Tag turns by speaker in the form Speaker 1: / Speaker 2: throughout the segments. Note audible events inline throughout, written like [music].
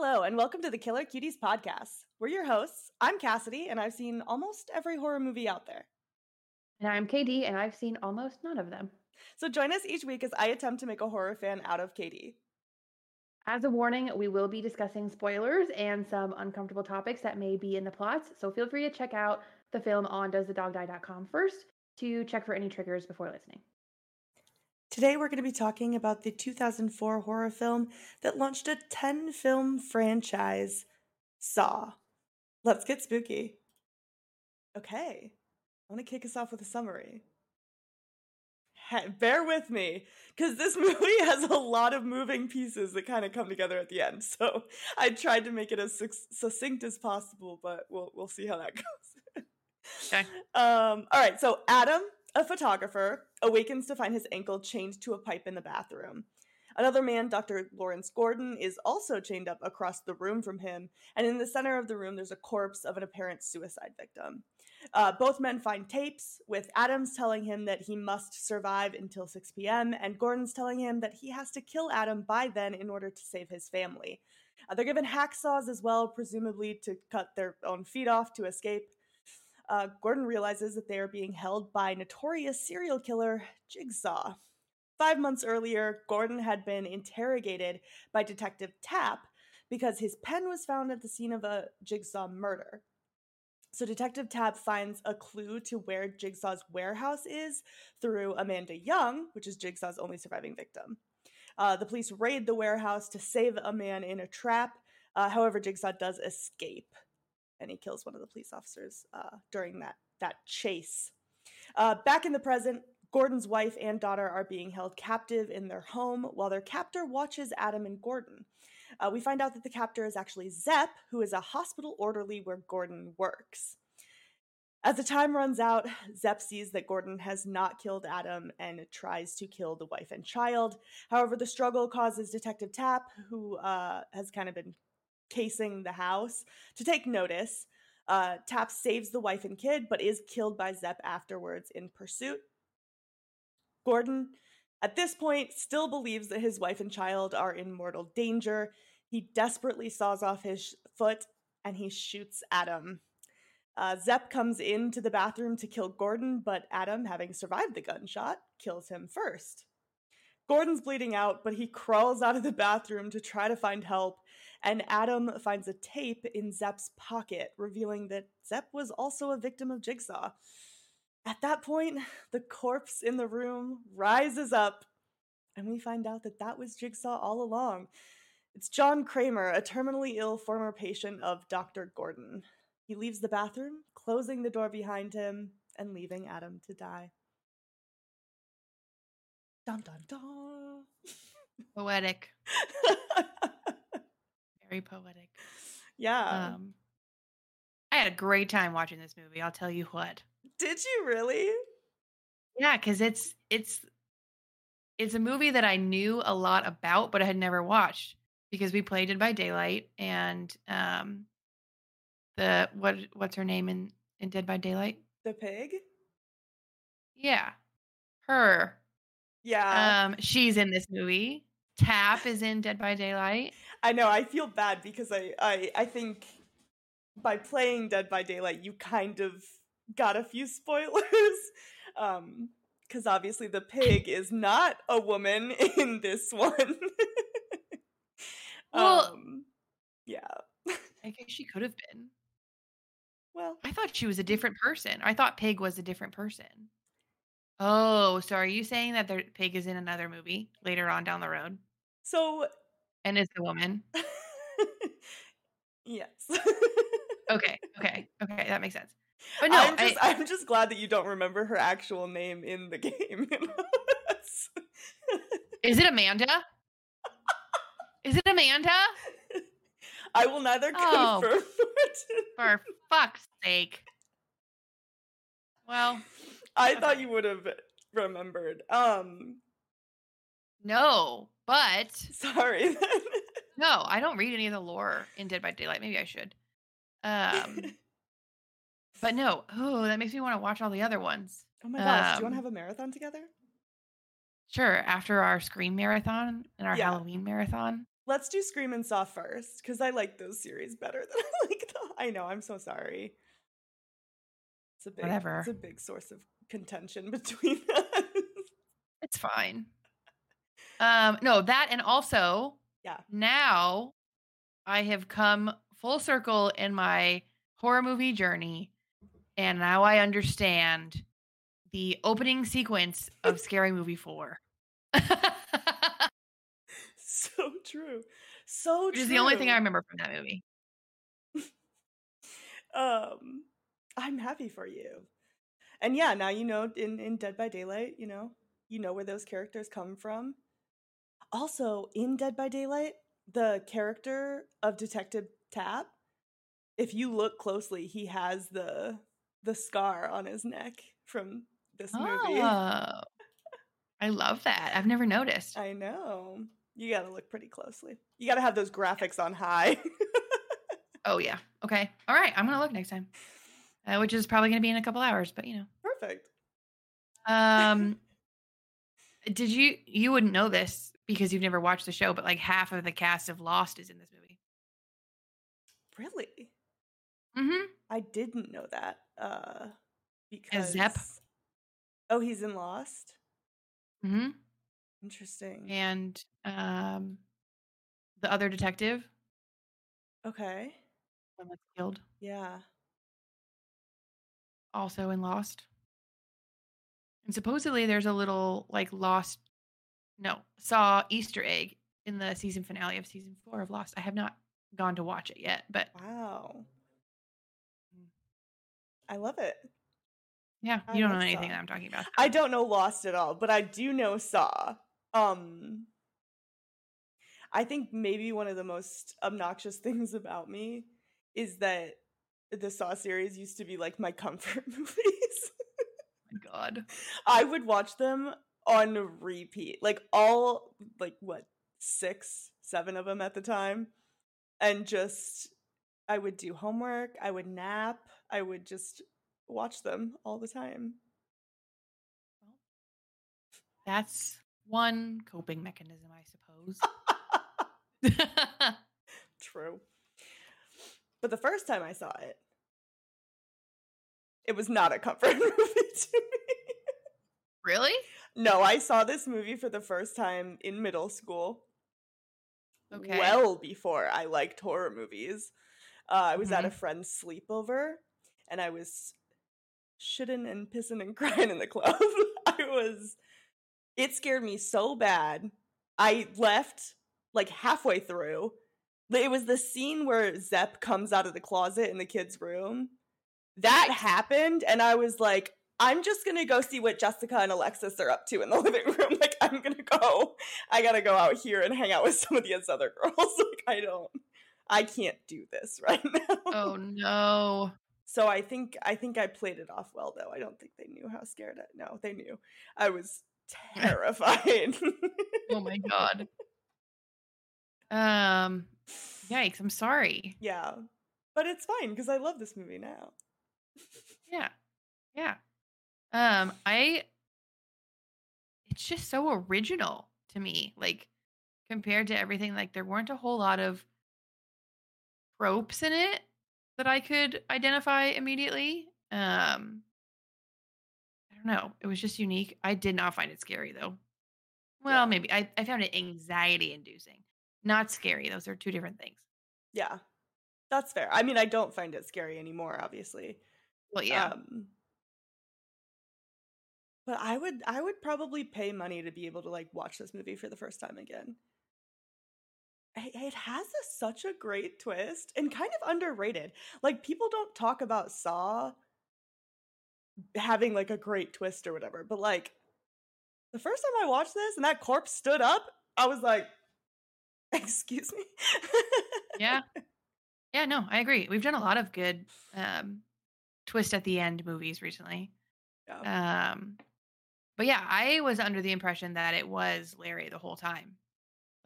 Speaker 1: Hello, and welcome to the Killer Cuties podcast. We're your hosts. I'm Cassidy, and I've seen almost every horror movie out there.
Speaker 2: And I'm KD, and I've seen almost none of them.
Speaker 1: So join us each week as I attempt to make a horror fan out of KD.
Speaker 2: As a warning, we will be discussing spoilers and some uncomfortable topics that may be in the plots, so feel free to check out the film on doesthedogdie.com first to check for any triggers before listening.
Speaker 1: Today we're going to be talking about the 2004 horror film that launched a 10 film franchise, Saw. Let's get spooky. Okay, I want to kick us off with a summary. Hey, bear with me, because this [laughs] movie has a lot of moving pieces that kind of come together at the end. So I tried to make it as succinct as possible, but we'll we'll see how that [laughs] goes.
Speaker 2: okay.
Speaker 1: Um. All right. So Adam a photographer, awakens to find his ankle chained to a pipe in the bathroom. Another man, Dr. Lawrence Gordon, is also chained up across the room from him, and in the center of the room, there's a corpse of an apparent suicide victim. Uh, both men find tapes, with Adams telling him that he must survive until 6 p.m., and Gordon's telling him that he has to kill Adam by then in order to save his family. Uh, they're given hacksaws as well, presumably to cut their own feet off to escape uh, Gordon realizes that they are being held by notorious serial killer Jigsaw. Five months earlier, Gordon had been interrogated by Detective Tapp because his pen was found at the scene of a Jigsaw murder. So, Detective Tapp finds a clue to where Jigsaw's warehouse is through Amanda Young, which is Jigsaw's only surviving victim. Uh, the police raid the warehouse to save a man in a trap. Uh, however, Jigsaw does escape and he kills one of the police officers uh, during that that chase. Uh, back in the present, Gordon's wife and daughter are being held captive in their home while their captor watches Adam and Gordon. Uh, we find out that the captor is actually Zepp, who is a hospital orderly where Gordon works. As the time runs out, Zepp sees that Gordon has not killed Adam and tries to kill the wife and child. However, the struggle causes Detective Tapp, who uh, has kind of been casing the house to take notice. Uh, saves the wife and kid, but is killed by Zepp afterwards in pursuit. Gordon, at this point, still believes that his wife and child are in mortal danger. He desperately saws off his foot and he shoots Adam. Uh, Zepp comes into the bathroom to kill Gordon, but Adam, having survived the gunshot, kills him first. Gordon's bleeding out, but he crawls out of the bathroom to try to find help and Adam finds a tape in Zepp's pocket, revealing that Zepp was also a victim of Jigsaw. At that point, the corpse in the room rises up, and we find out that that was Jigsaw all along. It's John Kramer, a terminally ill former patient of Dr. Gordon. He leaves the bathroom, closing the door behind him and leaving Adam to die. Dun dun dun.
Speaker 2: Poetic. [laughs] very poetic.
Speaker 1: Yeah.
Speaker 2: Um, I had a great time watching this movie. I'll tell you what.
Speaker 1: Did you really?
Speaker 2: Yeah, because it's it's it's a movie that I knew a lot about, but I had never watched because we played Dead by Daylight and um the what what's her name in in Dead by Daylight?
Speaker 1: The pig.
Speaker 2: Yeah, her.
Speaker 1: Yeah.
Speaker 2: Um, she's in this movie. Tapp is in Dead by Daylight.
Speaker 1: I know. I feel bad because I, I, I think by playing Dead by Daylight, you kind of got a few spoilers. [laughs] um, because obviously the pig is not a woman [laughs] in this one. [laughs]
Speaker 2: well,
Speaker 1: um, yeah.
Speaker 2: I guess she could have been.
Speaker 1: Well,
Speaker 2: I thought she was a different person. I thought Pig was a different person. Oh, so are you saying that the pig is in another movie later on down the road?
Speaker 1: So
Speaker 2: and is the woman. [laughs]
Speaker 1: yes.
Speaker 2: okay, okay, okay, that makes sense. But no,
Speaker 1: I'm just, I, am just glad that you don't remember her actual name in the [laughs] game.
Speaker 2: is it Amanda? Is it Amanda?
Speaker 1: I will neither
Speaker 2: oh,
Speaker 1: confirm [laughs]
Speaker 2: For fuck's sake. Well,
Speaker 1: I okay. thought you would have remembered. Um
Speaker 2: No, but [laughs]
Speaker 1: sorry. [laughs]
Speaker 2: no, I don't read any of the lore in Dead by Daylight. Maybe I should. Um, [laughs] but no. Oh, that makes me want to watch all the other ones.
Speaker 1: Oh my gosh! Um, Do you want to have a marathon together?
Speaker 2: Sure. After our Scream marathon and our yeah. Halloween marathon.
Speaker 1: Let's do Scream and Saw first because I like those series better than I like the. I know. I'm so sorry. It's a big,
Speaker 2: Whatever.
Speaker 1: It's a big source of contention between us.
Speaker 2: It's fine. Um, no, that and also
Speaker 1: Yeah.
Speaker 2: now I have come full circle in my horror movie journey, and now I understand the opening sequence of [laughs] Scary Movie 4. [laughs]
Speaker 1: so true. So
Speaker 2: Which
Speaker 1: true.
Speaker 2: is the only thing I remember from that movie. [laughs]
Speaker 1: um i'm happy for you and yeah now you know in in dead by daylight you know you know where those characters come from also in dead by daylight the character of detective tapp if you look closely he has the the scar on his neck from this movie
Speaker 2: Oh, I love that. I've never noticed.
Speaker 1: i know you gotta look pretty closely you gotta have those graphics on high [laughs]
Speaker 2: Oh, yeah. Okay. All right. I'm going to look next time, uh, which is probably going to be in a couple hours, but you know.
Speaker 1: perfect
Speaker 2: Um, [laughs] did you you wouldn't know this because you've never watched the show, but like half of the cast of Lost is in this movie.
Speaker 1: really
Speaker 2: Mm-hmm.
Speaker 1: I didn't know that. Uh because
Speaker 2: Zepp.
Speaker 1: Oh, he's in Lost.
Speaker 2: Mm-hmm.
Speaker 1: Interesting.
Speaker 2: And um, the other detective,
Speaker 1: Okay.
Speaker 2: one that's killed,
Speaker 1: Yeah.
Speaker 2: also in Lost. And supposedly there's a little like Lost, no, Saw Easter egg in the season finale of season four of Lost. I have not gone to watch it yet, but
Speaker 1: Wow.
Speaker 2: Mm.
Speaker 1: I love it.
Speaker 2: yeah,
Speaker 1: I
Speaker 2: you don't know anything
Speaker 1: Saw.
Speaker 2: that I'm talking about.
Speaker 1: I don't know Lost at all, but I do know Saw. Um I think maybe one of the most obnoxious [laughs] things about me is that the Saw series used to be like my comfort [laughs] movies.
Speaker 2: my God.
Speaker 1: I would watch them on repeat, like all like what six, seven of them at the time, and just I would do homework, I would nap, I would just watch them all the time.
Speaker 2: That's one coping mechanism, I suppose. [laughs] [laughs]
Speaker 1: True. But the first time I saw it, it was not a comfort [laughs] movie to me.
Speaker 2: really?
Speaker 1: No, I saw this movie for the first time in middle school.
Speaker 2: Okay.
Speaker 1: Well before I liked horror movies. Uh, I was at a
Speaker 2: Mhm.
Speaker 1: friend's sleepover and I was shitting and pissing and [laughs] crying in the club. [laughs] I was it scared me so bad. I left like halfway through. It was the scene where Zepp comes out of the closet in the kid's room. That happened, and I was like, I'm just gonna go see what Jessica and Alexis are up to in the [laughs] living room. Like, I'm gonna go. I gotta go out here and hang out with some of these other girls. [laughs] Like, I don't. I can't do this [laughs] right now.
Speaker 2: Oh no.
Speaker 1: So I think I think I played it off well though. I don't think they knew how scared I no, they knew. I was terrified.
Speaker 2: Oh my god. Um yikes, I'm sorry.
Speaker 1: yeah. But it's fine because I love this movie now.
Speaker 2: Yeah. Yeah. Um I it's just so original to me. Like compared to everything like there weren't a whole lot of tropes in it that I could identify immediately. Um I don't know. It was just unique. I did not find it scary though. Well,
Speaker 1: Yeah.
Speaker 2: maybe I, I found it anxiety inducing. Not scary. Those are two different things.
Speaker 1: Yeah. That's fair. I mean, I don't find it scary anymore, obviously.
Speaker 2: Well, yeah.
Speaker 1: Um, but I would I would probably pay money to be able to like watch this movie for the first time again. It, has a, such a great twist and kind of underrated. Like people don't talk about Saw having like a great twist or whatever, but like the first time I watched this and that corpse stood up, I was like, [laughs] "Excuse me."
Speaker 2: yeah. [laughs] Yeah, no, I agree. We've done a lot of good um twist at the end movies recently.
Speaker 1: Yeah.
Speaker 2: Um but yeah, I was under the impression that it was Larry the whole time.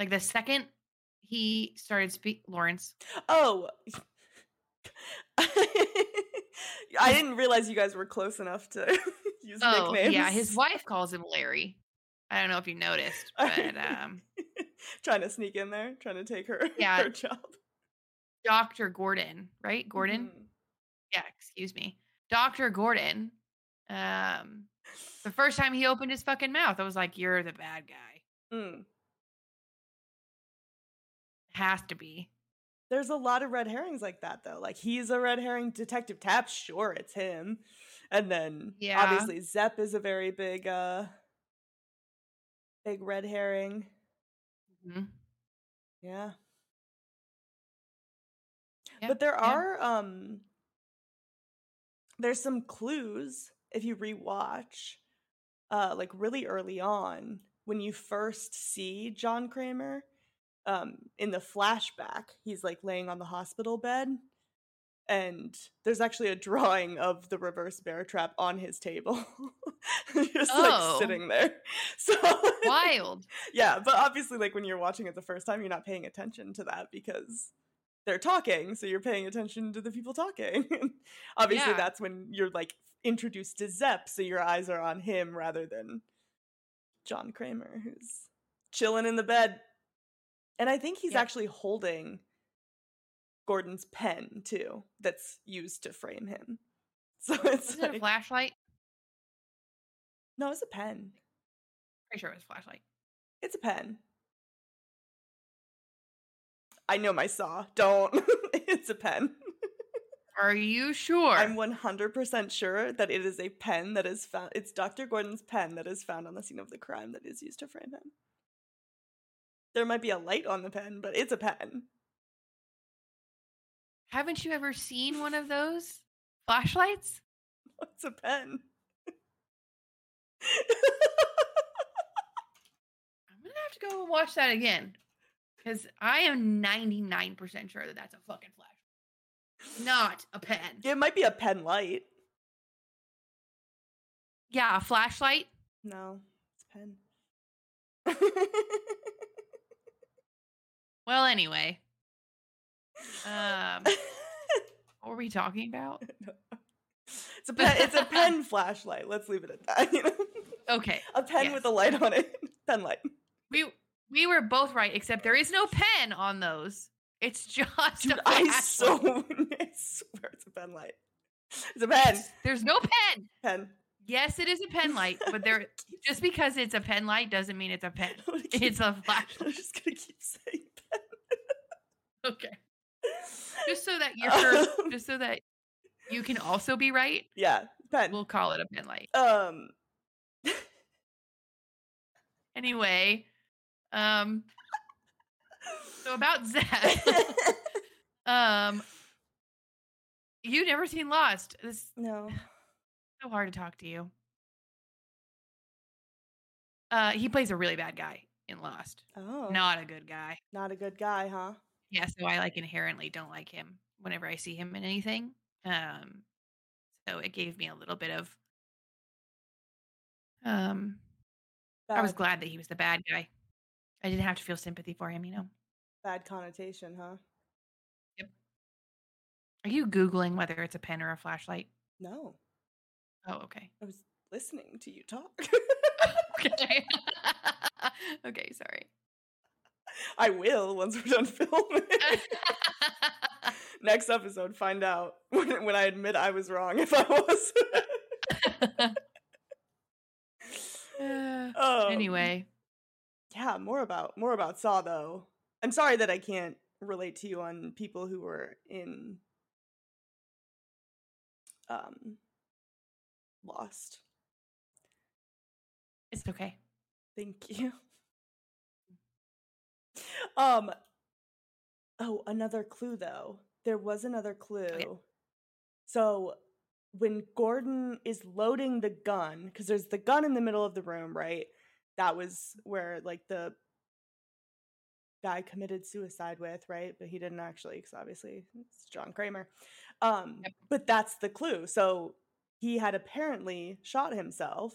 Speaker 2: Like the second he started speak Lawrence.
Speaker 1: Oh. [laughs] I didn't realize you guys were close enough to [laughs] use
Speaker 2: Oh,
Speaker 1: nicknames.
Speaker 2: yeah, his wife calls him Larry. I don't know if you noticed, [laughs] but um
Speaker 1: trying to sneak in there, trying to take her
Speaker 2: Yeah.
Speaker 1: her job.
Speaker 2: Dr. Gordon, right? Gordon?
Speaker 1: Mhm.
Speaker 2: Yeah, excuse me. Dr. Gordon. Um the first time he opened his fucking mouth, I was like, You're the bad guy.
Speaker 1: Mm.
Speaker 2: Has to be.
Speaker 1: There's a lot of red herrings like that though. Like he's a red herring. Detective Tapp, sure, it's him. And then
Speaker 2: Yeah.
Speaker 1: obviously Zepp is a very big uh big red herring.
Speaker 2: Mhm.
Speaker 1: Yeah.
Speaker 2: Yeah,
Speaker 1: But there
Speaker 2: yeah.
Speaker 1: are um there's some clues if you rewatch uh like really early on when you first see John Kramer um in the flashback he's like laying on the hospital bed and there's actually a drawing of the reverse bear trap on his table [laughs] just
Speaker 2: Oh.
Speaker 1: like sitting there [laughs] so
Speaker 2: Wild.
Speaker 1: yeah, but obviously, like when you're watching it the first time, you're not paying attention to that because they're talking, so you're paying attention to the people talking. [laughs] obviously,
Speaker 2: Yeah.
Speaker 1: that's when you're like introduced to Zepp, so your eyes are on him rather than John Kramer, who's chilling in the bed. And I think he's actually holding Gordon's pen too, that's used to frame him. [laughs] So it's
Speaker 2: Was it a flashlight?
Speaker 1: no, it's a pen.
Speaker 2: Pretty sure it was a flashlight.
Speaker 1: It's a pen. I know my saw. Don't. [laughs] it's a pen.
Speaker 2: Are you sure?
Speaker 1: I'm 100% sure that it is a pen that is found. It's Dr. Gordon's pen that is found on the scene of the crime that is used to frame him. There might be a light on the pen, but it's a pen.
Speaker 2: Haven't you ever seen one of those flashlights? [laughs]
Speaker 1: It's a pen.
Speaker 2: I'm gonna have to go and watch that again because I am 99% sure that that's a fucking flash, not a pen.
Speaker 1: it might be a pen light.
Speaker 2: Yeah, a flashlight.
Speaker 1: No, it's a pen. [laughs]
Speaker 2: Well, anyway, um, [laughs] what were we talking about? [laughs]
Speaker 1: it's a pen. It's a pen flashlight. Let's leave it at that. You know?
Speaker 2: Okay,
Speaker 1: a pen
Speaker 2: Yes.
Speaker 1: with a light on it. Pen light.
Speaker 2: we we were both right, except there is no pen on those. It's just
Speaker 1: Dude,
Speaker 2: a
Speaker 1: I
Speaker 2: flashlight.
Speaker 1: so [laughs] I swear it's a pen light. It's a pen.
Speaker 2: There's no pen.
Speaker 1: Pen.
Speaker 2: Yes, it is a pen light, but there [laughs] just because it's a pen light doesn't mean it's a pen. [laughs]
Speaker 1: Keep-
Speaker 2: It's a flashlight.
Speaker 1: I'm just gonna keep saying pen.
Speaker 2: Okay. Just so that you're sure,
Speaker 1: Um,
Speaker 2: just so that you can also be right,
Speaker 1: yeah, pen.
Speaker 2: we'll call it a pen light.
Speaker 1: um.
Speaker 2: Anyway, um, so about [laughs] Zach, [laughs] um, you never seen Lost. It's [sighs]
Speaker 1: no.
Speaker 2: so hard to talk to you. Uh, he plays a really bad guy in Lost.
Speaker 1: Oh.
Speaker 2: Not a good guy.
Speaker 1: Not a good guy, huh?
Speaker 2: Yeah, so I like inherently don't like him whenever I see him in anything. Um, so it gave me a little bit of. Um, I was glad that he was the bad guy. I didn't have to feel sympathy for him, you know.
Speaker 1: Bad connotation, huh? Yep.
Speaker 2: Are you googling whether it's a pen or a flashlight?
Speaker 1: No.
Speaker 2: Oh, okay.
Speaker 1: I was listening to you talk. [laughs]
Speaker 2: Okay. [laughs] [laughs] okay, sorry.
Speaker 1: I will once we're done filming. Next episode, find out when, when I admit I was wrong if I was.
Speaker 2: Uh,
Speaker 1: Um,
Speaker 2: anyway,
Speaker 1: yeah, more about more about Saw though. I'm sorry that I can't relate to you on people who were in um Lost.
Speaker 2: it's okay.
Speaker 1: Thank you. [laughs] Um Oh, another clue though. There was another clue. So when Gordon is loading the gun, because there's the gun in the middle of the room, right? That was where like the guy committed suicide with, right? But he didn't actually, because obviously it's John Kramer. Um,
Speaker 2: Yep.
Speaker 1: but that's the clue. So he had apparently shot himself.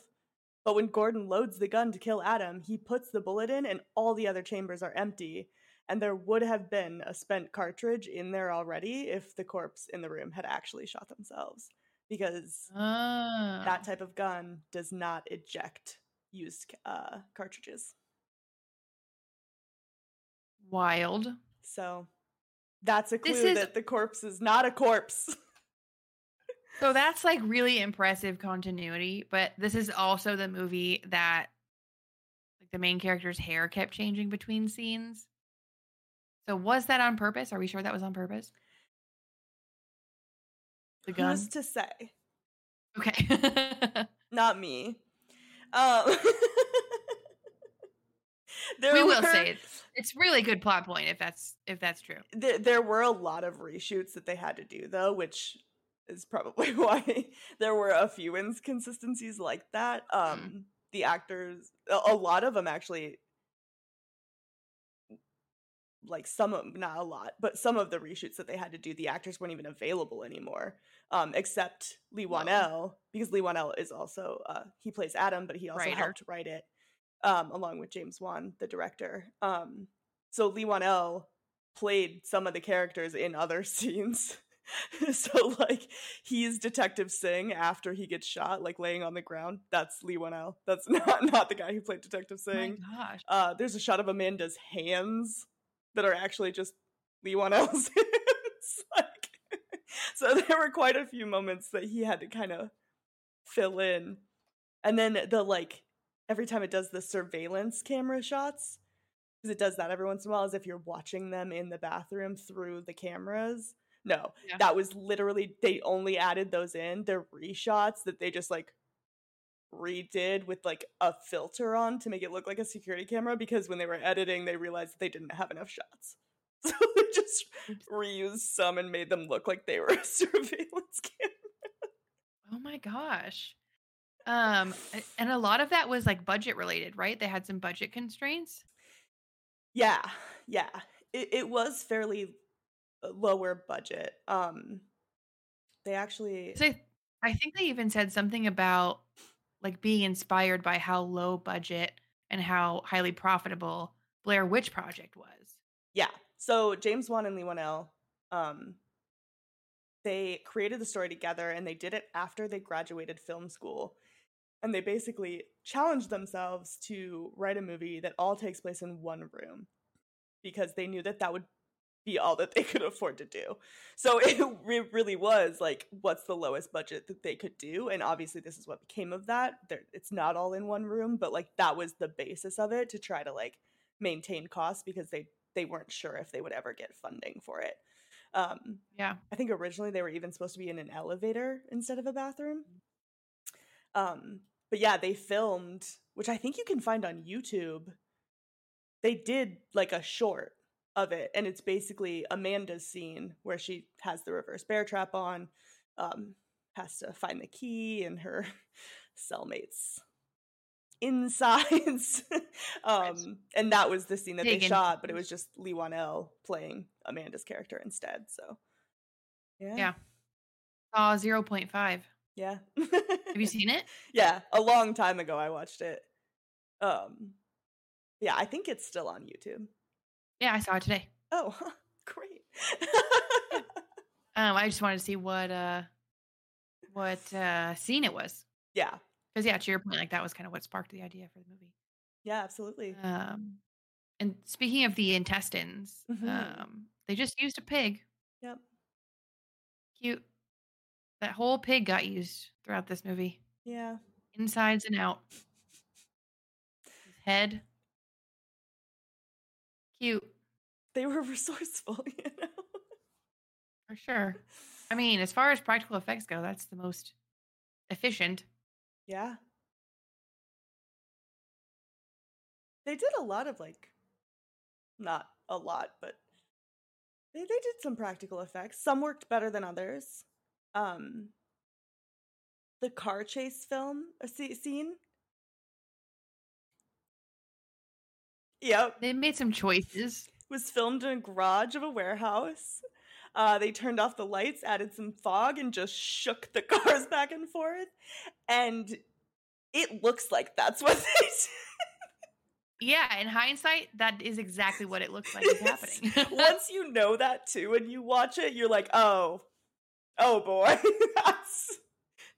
Speaker 1: But when Gordon loads the gun to kill Adam, he puts the bullet in and all the other chambers are empty. And there would have been a spent cartridge in there already if the corpse in the room had actually shot themselves. Because
Speaker 2: Oh.
Speaker 1: that type of gun does not eject used uh, cartridges.
Speaker 2: Wild.
Speaker 1: So that's a clue
Speaker 2: is-
Speaker 1: that the corpse is not a corpse. [laughs]
Speaker 2: So that's like really impressive continuity, but this is also the movie that like the main character's hair kept changing between scenes. So was that on purpose? Are we sure that was on purpose? The gun.
Speaker 1: Who's to say?
Speaker 2: Okay. [laughs]
Speaker 1: Not me. Um, [laughs] [laughs] there
Speaker 2: we will
Speaker 1: were-
Speaker 2: say it. It's really good plot point if that's if that's true.
Speaker 1: There, there were a lot of reshoots that they had to do, though, which is probably [laughs] why there were a few inconsistencies like that. Um, The actors, a, lot of them actually, like some of not a lot, but some of the reshoots that they had to do, the actors weren't even available anymore, um, except
Speaker 2: Leigh.
Speaker 1: Whannell, because Leigh Whannell is also uh, he plays Adam, but he also
Speaker 2: Writer.
Speaker 1: helped write it um, along with James Wan, the director. Um, so Leigh Whannell played some of the characters in other [laughs] scenes. [laughs] so like he's Detective Singh after he gets shot, like laying on the ground. That's Leigh Whannell. That's [laughs] not not the guy who played Detective
Speaker 2: Oh my gosh.
Speaker 1: Uh, there's a shot of Amanda's hands that are actually just Leigh Whannell's hands. like, so there were quite a few moments that he had to kind of fill in, and then the like every time it does the surveillance camera shots because it does that every once in a while as if you're watching them in the bathroom through the cameras. No,
Speaker 2: Yeah.
Speaker 1: that was literally they only added those in. They're reshots that they just like redid with like a filter on to make it look like a security camera because when they were editing they realized that they didn't have enough shots. [laughs] So they just reused some and made them look like they were a [laughs] surveillance [laughs] camera.
Speaker 2: Oh my gosh. Um and a lot of that was like budget related, right? They had some budget constraints.
Speaker 1: Yeah, yeah. It it was fairly lower budget. Um they actually
Speaker 2: 'Cause I I think they even said something about like being inspired by how low budget and how highly profitable Blair Witch Project was.
Speaker 1: Yeah. So James Wan and Leigh Whannell, um, they created the story together, and they did it after they graduated film school, and they basically challenged themselves to write a movie that all takes place in one room, because they knew that that would be all that they [laughs] could afford to do. So [laughs] it re- really was like, what's the lowest budget that they could do? And obviously, this is what became of that. There, it's not all in one room, but like that was the basis of it to try to like maintain costs because they they weren't sure if they would ever get funding for it. Um,
Speaker 2: Yeah.
Speaker 1: I think originally they were even supposed to be in an elevator instead of a bathroom. Um, but yeah, they filmed, which I think you can find on YouTube. They did like a short of it, and it's basically Amanda's scene where she has the reverse bear trap on, um, has to find the key and her [laughs] cellmates insides. [laughs] um, and that was the scene that they shot, but it was just Leigh Whannell playing Amanda's character instead. So, yeah,
Speaker 2: Yeah. Saw 0.5.
Speaker 1: yeah.
Speaker 2: Have you seen it? [laughs]
Speaker 1: yeah, a long time ago I watched it. Um, yeah, I think it's still on YouTube.
Speaker 2: Yeah, I saw it today.
Speaker 1: Oh, [laughs] great.
Speaker 2: Um, I just wanted to see what uh what uh scene it was.
Speaker 1: yeah,
Speaker 2: Because yeah, to your point, like that was kind of what sparked the idea for the movie.
Speaker 1: yeah, absolutely.
Speaker 2: Um and speaking of the intestines,
Speaker 1: Mhm.
Speaker 2: um, they just used a pig.
Speaker 1: Yep.
Speaker 2: Cute. That whole pig got used throughout this movie.
Speaker 1: Yeah.
Speaker 2: Insides and out. His head. Cute.
Speaker 1: They were [laughs] resourceful, you know.
Speaker 2: For sure. I [laughs] mean, as far as practical effects go, that's the most efficient.
Speaker 1: Yeah. They did a lot of like not a lot, but they they did some practical effects. Some worked better than others. Um the car chase film scene. Yep,
Speaker 2: They made some choices.
Speaker 1: was filmed in a garage of a warehouse. Uh, they turned off the lights, added some fog, and just shook the [laughs] cars back and forth. And it looks like that's what [laughs] they did.
Speaker 2: Yeah, in hindsight, that is exactly what it looks like is [laughs] happening.
Speaker 1: Once you know that too, and you watch it, you're like, oh, oh boy, [laughs] that's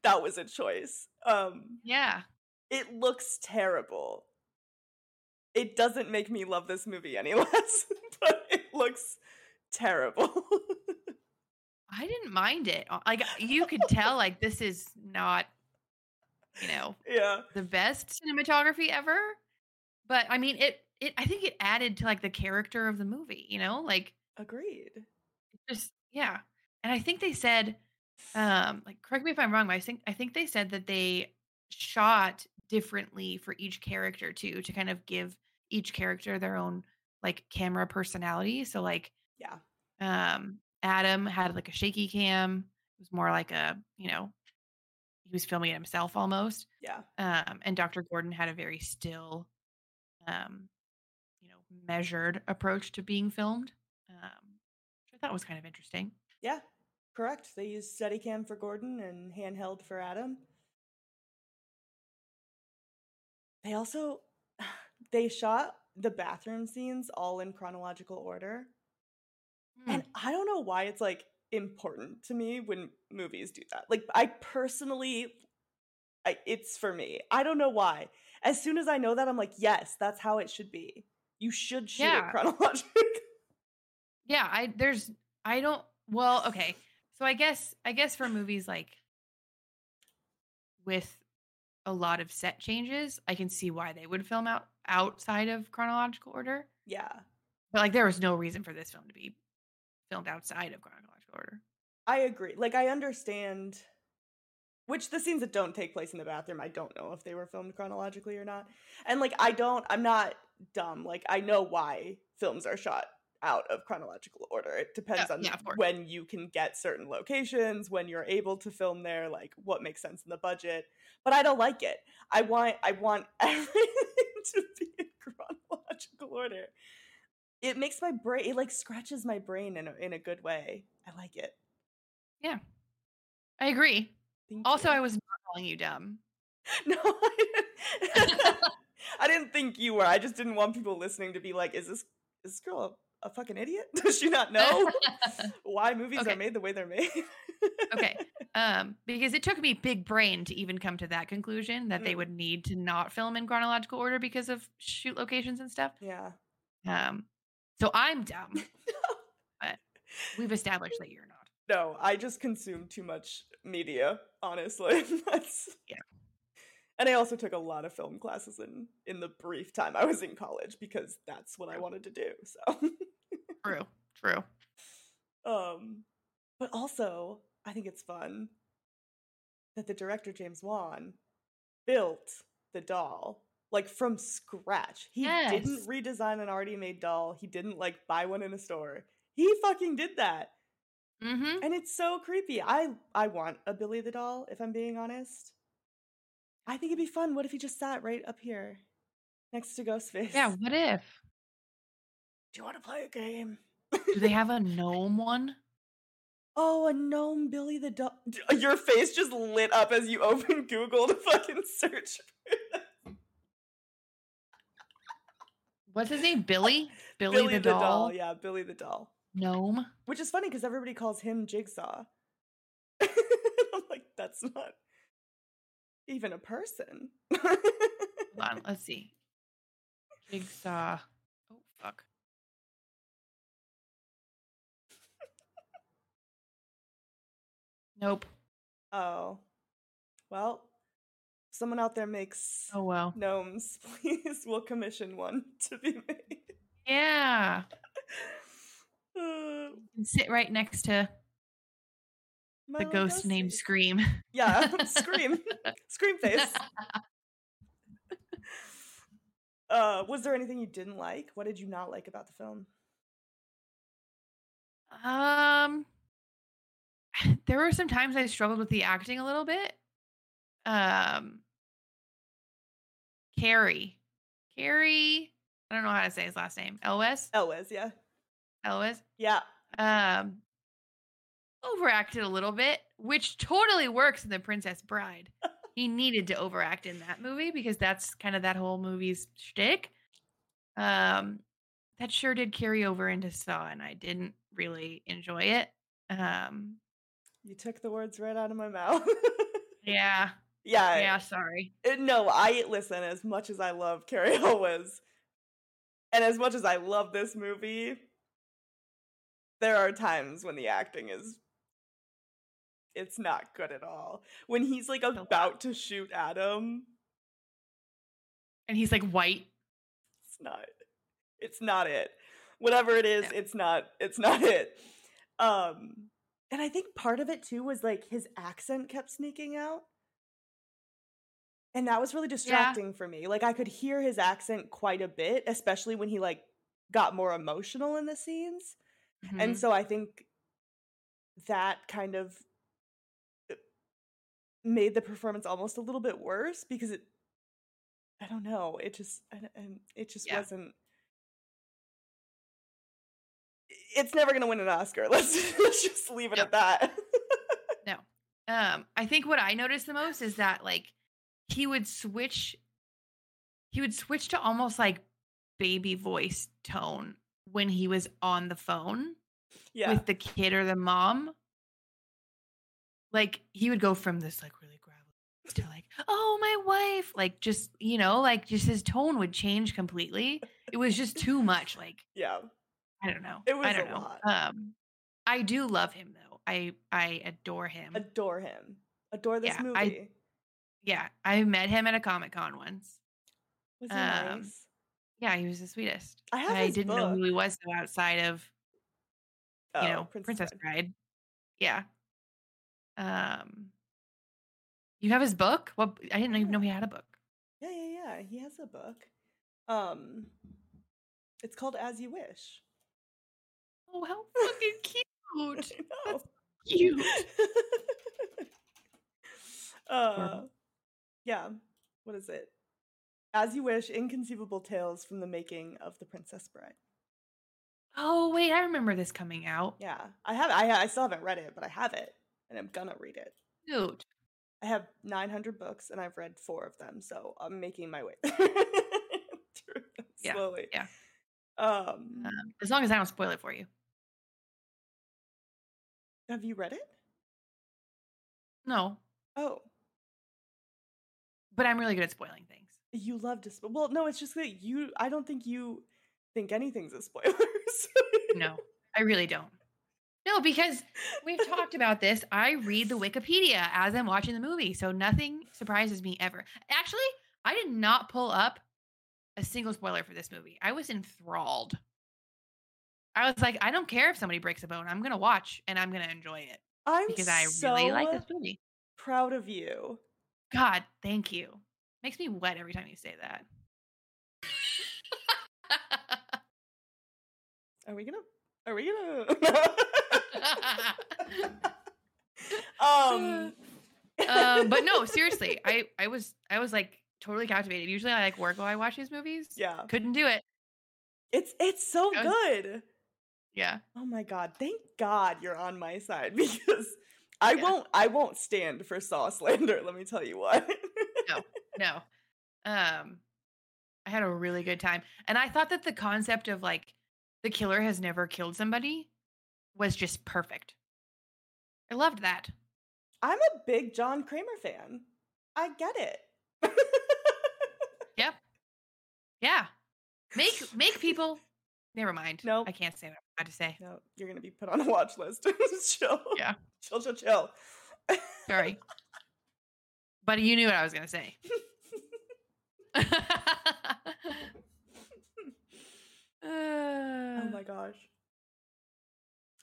Speaker 1: that was a choice. Um,
Speaker 2: yeah.
Speaker 1: it looks terrible. it doesn't make me love this movie any [laughs] less, but it looks terrible. [laughs]
Speaker 2: I didn't mind it. Uh, Like you could tell, like this is not, you know,
Speaker 1: yeah.
Speaker 2: the best cinematography ever. But I mean, it it I think it added to like the character of the movie. You know, like
Speaker 1: Agreed.
Speaker 2: just yeah. And I think they said, um, like correct me if I'm wrong, but I think I think they said that they shot differently for each character too, to kind of give each character their own like camera personality. So like
Speaker 1: Yeah.
Speaker 2: um Adam had like a shaky cam. It was more like a, you know, he was filming it himself almost.
Speaker 1: Yeah.
Speaker 2: Um and Dr. Gordon had a very still um you know, measured approach to being filmed. Um which I thought was kind of interesting.
Speaker 1: Yeah. Correct. They used Steadicam for Gordon and handheld for Adam. They also [sighs] they shot the bathroom scenes all in chronological order.
Speaker 2: Hmm.
Speaker 1: And I don't know why it's like important to me when movies do that. Like I personally I, it's for me. I don't know why. As soon as I know that I'm like, yes, that's how it should be. You should shoot
Speaker 2: Yeah.
Speaker 1: it chronological.
Speaker 2: Yeah, I there's I don't well, okay. So I guess I guess for movies like with a lot of set changes, I can see why they would film out outside of chronological order.
Speaker 1: yeah.
Speaker 2: But like there was no reason for this film to be filmed outside of chronological order.
Speaker 1: I agree. Like I understand which the scenes that don't take place in the bathroom, I don't know if they were filmed chronologically or not. And like I don't I'm not dumb. Like I know why films are shot out of chronological order. It oh, depends
Speaker 2: Yeah,
Speaker 1: on
Speaker 2: yeah,
Speaker 1: when you can get certain locations, when you're able to film there, like what makes sense in the budget. But I don't like it. I want I want [laughs] everything to be in chronological order. It makes my brain it like scratches my brain in a, in a good way. I like it. Yeah.
Speaker 2: I agree.
Speaker 1: Thank
Speaker 2: Also,
Speaker 1: you.
Speaker 2: I was not calling you dumb. [laughs]
Speaker 1: No, I didn't. [laughs] I didn't think you were. I just didn't want people listening to be like, "Is this is this girl a, fucking idiot? [laughs] Does she not know [laughs] why movies
Speaker 2: Okay.
Speaker 1: are made the way they're made?"
Speaker 2: okay. [laughs] Um, because it took me big brain to even come to that conclusion that they
Speaker 1: Mm.
Speaker 2: would need to not film in chronological order because of shoot locations and stuff.
Speaker 1: Yeah.
Speaker 2: Um, so I'm dumb. but we've established that you're not.
Speaker 1: No, I just consume too much media. Honestly, that's
Speaker 2: Yeah.
Speaker 1: And I also took a lot of film classes in in the brief time I was in college because that's what I wanted to do. So.
Speaker 2: True. True. [laughs]
Speaker 1: Um, but also, I think it's fun that the director James Wan built the doll like from scratch. He didn't redesign an already made doll. He didn't like buy one in a store. He fucking did that.
Speaker 2: Mm-hmm.
Speaker 1: And it's so creepy. I I want a Billy the doll if I'm being honest. I think it'd be fun. What if he just sat right up here next to Ghostface?
Speaker 2: Yeah. What if?
Speaker 1: Do you want to play a game?
Speaker 2: Do they have a [laughs] gnome one?
Speaker 1: Oh, a gnome Billy the doll. [laughs] Your face just lit up as you [laughs] opened Google to fucking search.
Speaker 2: What's his name? Billy? Billy, the, doll?
Speaker 1: Yeah, Billy the doll.
Speaker 2: Gnome?
Speaker 1: Which is funny because everybody calls him Jigsaw. I'm like, that's not even a person.
Speaker 2: Hold on. Let's see. Jigsaw. Oh, fuck. Nope.
Speaker 1: oh. Well, someone out there makes
Speaker 2: Oh, well.
Speaker 1: gnomes, [laughs] please, we'll commission one to be made.
Speaker 2: Yeah. [laughs]
Speaker 1: Uh,
Speaker 2: And sit right next to
Speaker 1: my
Speaker 2: the ghost named. Scream.
Speaker 1: Yeah, [laughs] [laughs] scream. Scream face. [laughs] Uh, was there anything you didn't like? What did you not like about the film?
Speaker 2: Um, [sighs] there were some times I struggled with the acting a little bit. Um, Cary, Cary, I don't know how to say his last name. Elwes,
Speaker 1: Elwes, yeah.
Speaker 2: Elwes.
Speaker 1: Yeah.
Speaker 2: Um, overacted a little bit, which totally works in The Princess Bride. [laughs] he needed to overact in that movie because that's kind of that whole movie's shtick. Um, that sure did carry over into Saw, and I didn't really enjoy it. Um,
Speaker 1: You took the words right out of my mouth. [laughs]
Speaker 2: yeah,
Speaker 1: yeah.
Speaker 2: yeah, sorry.
Speaker 1: uh, No, I listen, as much as I love Cary [laughs] Elwes, And as much as I love this movie, there are times when the acting is it's not good at all. When he's like about to shoot Adam,
Speaker 2: and he's like white.
Speaker 1: It's not it's not it. Whatever it is, it's not it's not it. Um and I think part of it too was like his accent kept sneaking out. And that was really distracting yeah. for me. Like I could hear his accent quite a bit, especially when he like got more emotional in the scenes. Mm-hmm. And so I think that kind of made the performance almost a little bit worse because it I don't know, it just and it just yeah. wasn't it's never going to win an Oscar. [laughs] Let's let's just leave it no. at that.
Speaker 2: no. Um I think what I noticed the most is that like he would switch he would switch to almost like baby voice tone when he was on the phone yeah. with the kid or the mom. Like he would go from this like really gravelly to like, oh my wife. Like just, you know, like just his tone would change completely. It was just too much. Like
Speaker 1: Yeah.
Speaker 2: I don't know.
Speaker 1: It was
Speaker 2: I don't
Speaker 1: know.
Speaker 2: Lot. Um I do love him though. I I adore him.
Speaker 1: Adore him. Adore this
Speaker 2: yeah,
Speaker 1: movie.
Speaker 2: I, yeah. I met him at a Comic Con once.
Speaker 1: Was he um, nice?
Speaker 2: Yeah, he was the sweetest.
Speaker 1: I, have.
Speaker 2: I didn't
Speaker 1: book.
Speaker 2: know who he was outside of you
Speaker 1: oh,
Speaker 2: know
Speaker 1: Princess,
Speaker 2: Princess
Speaker 1: Bride.
Speaker 2: Bride. Yeah. Um you have his book? What I didn't even know he had a book.
Speaker 1: Yeah, yeah, yeah. He has a book. Um it's called As You Wish.
Speaker 2: Oh, how [laughs] fucking cute.
Speaker 1: Know.
Speaker 2: Cute. [laughs]
Speaker 1: uh yeah. What is it? As You Wish Inconceivable Tales from the Making of the Princess Bride.
Speaker 2: Oh wait, I remember this coming out.
Speaker 1: Yeah, I have. I I still haven't read it, but I have it, and I'm gonna read it.
Speaker 2: Dude,
Speaker 1: I have 900 books, and I've read four of them, so I'm making my way [laughs] through
Speaker 2: yeah,
Speaker 1: slowly.
Speaker 2: Yeah.
Speaker 1: Um,
Speaker 2: um, as long as I don't spoil it for you.
Speaker 1: Have you read it?
Speaker 2: No.
Speaker 1: Oh.
Speaker 2: But I'm really good at spoiling things.
Speaker 1: You love to spoil. Well, no, it's just that you. I don't think you think anything's a spoiler. [laughs]
Speaker 2: no, I really don't. No, because we've talked about this. I read the Wikipedia as I'm watching the movie, so nothing surprises me ever. Actually, I did not pull up a single spoiler for this movie. I was enthralled. I was like, I don't care if somebody breaks a bone. I'm gonna watch and I'm gonna enjoy it.
Speaker 1: I'm
Speaker 2: because I
Speaker 1: so
Speaker 2: really like this movie.
Speaker 1: Proud of you.
Speaker 2: God, thank you. Makes me wet every time you say that.
Speaker 1: Are we gonna? Are we gonna? [laughs] um.
Speaker 2: um, but no, [laughs] seriously, I I was I was like totally captivated. Usually, I like work while I watch these movies.
Speaker 1: Yeah,
Speaker 2: couldn't do it.
Speaker 1: It's it's so was, good.
Speaker 2: Yeah.
Speaker 1: Oh my god! Thank God you're on my side [laughs] because I yeah. won't I won't stand for Saw slander. Let me tell you what.
Speaker 2: no, no. Um, I had a really good time, and I thought that the concept of like the killer has never killed somebody was just perfect. I loved that.
Speaker 1: I'm a big John Kramer fan. I get it.
Speaker 2: yep. Yeah. Make make [laughs] people never mind.
Speaker 1: No,
Speaker 2: I can't say what I'm about to say.
Speaker 1: No, you're gonna be put on a watch list. [laughs] chill.
Speaker 2: Yeah.
Speaker 1: Chill, chill, chill.
Speaker 2: Sorry. [laughs] but you knew what I was gonna say.
Speaker 1: Oh my gosh.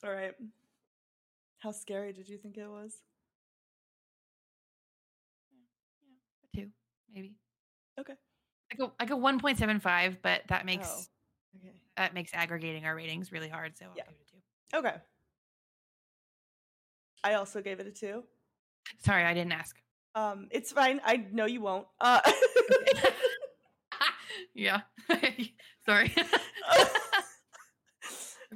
Speaker 1: All right. How scary did you think it was?
Speaker 2: Yeah, a two, maybe.
Speaker 1: Okay.
Speaker 2: I go I go one point seven five, but that makes
Speaker 1: oh, okay.
Speaker 2: that makes aggregating our ratings really hard. So I'll
Speaker 1: yeah.
Speaker 2: give it a two.
Speaker 1: Okay. I also gave it a two.
Speaker 2: Sorry, I didn't ask.
Speaker 1: Um, it's fine. I know you won't. Uh, [laughs] [laughs]
Speaker 2: yeah. [laughs] Sorry.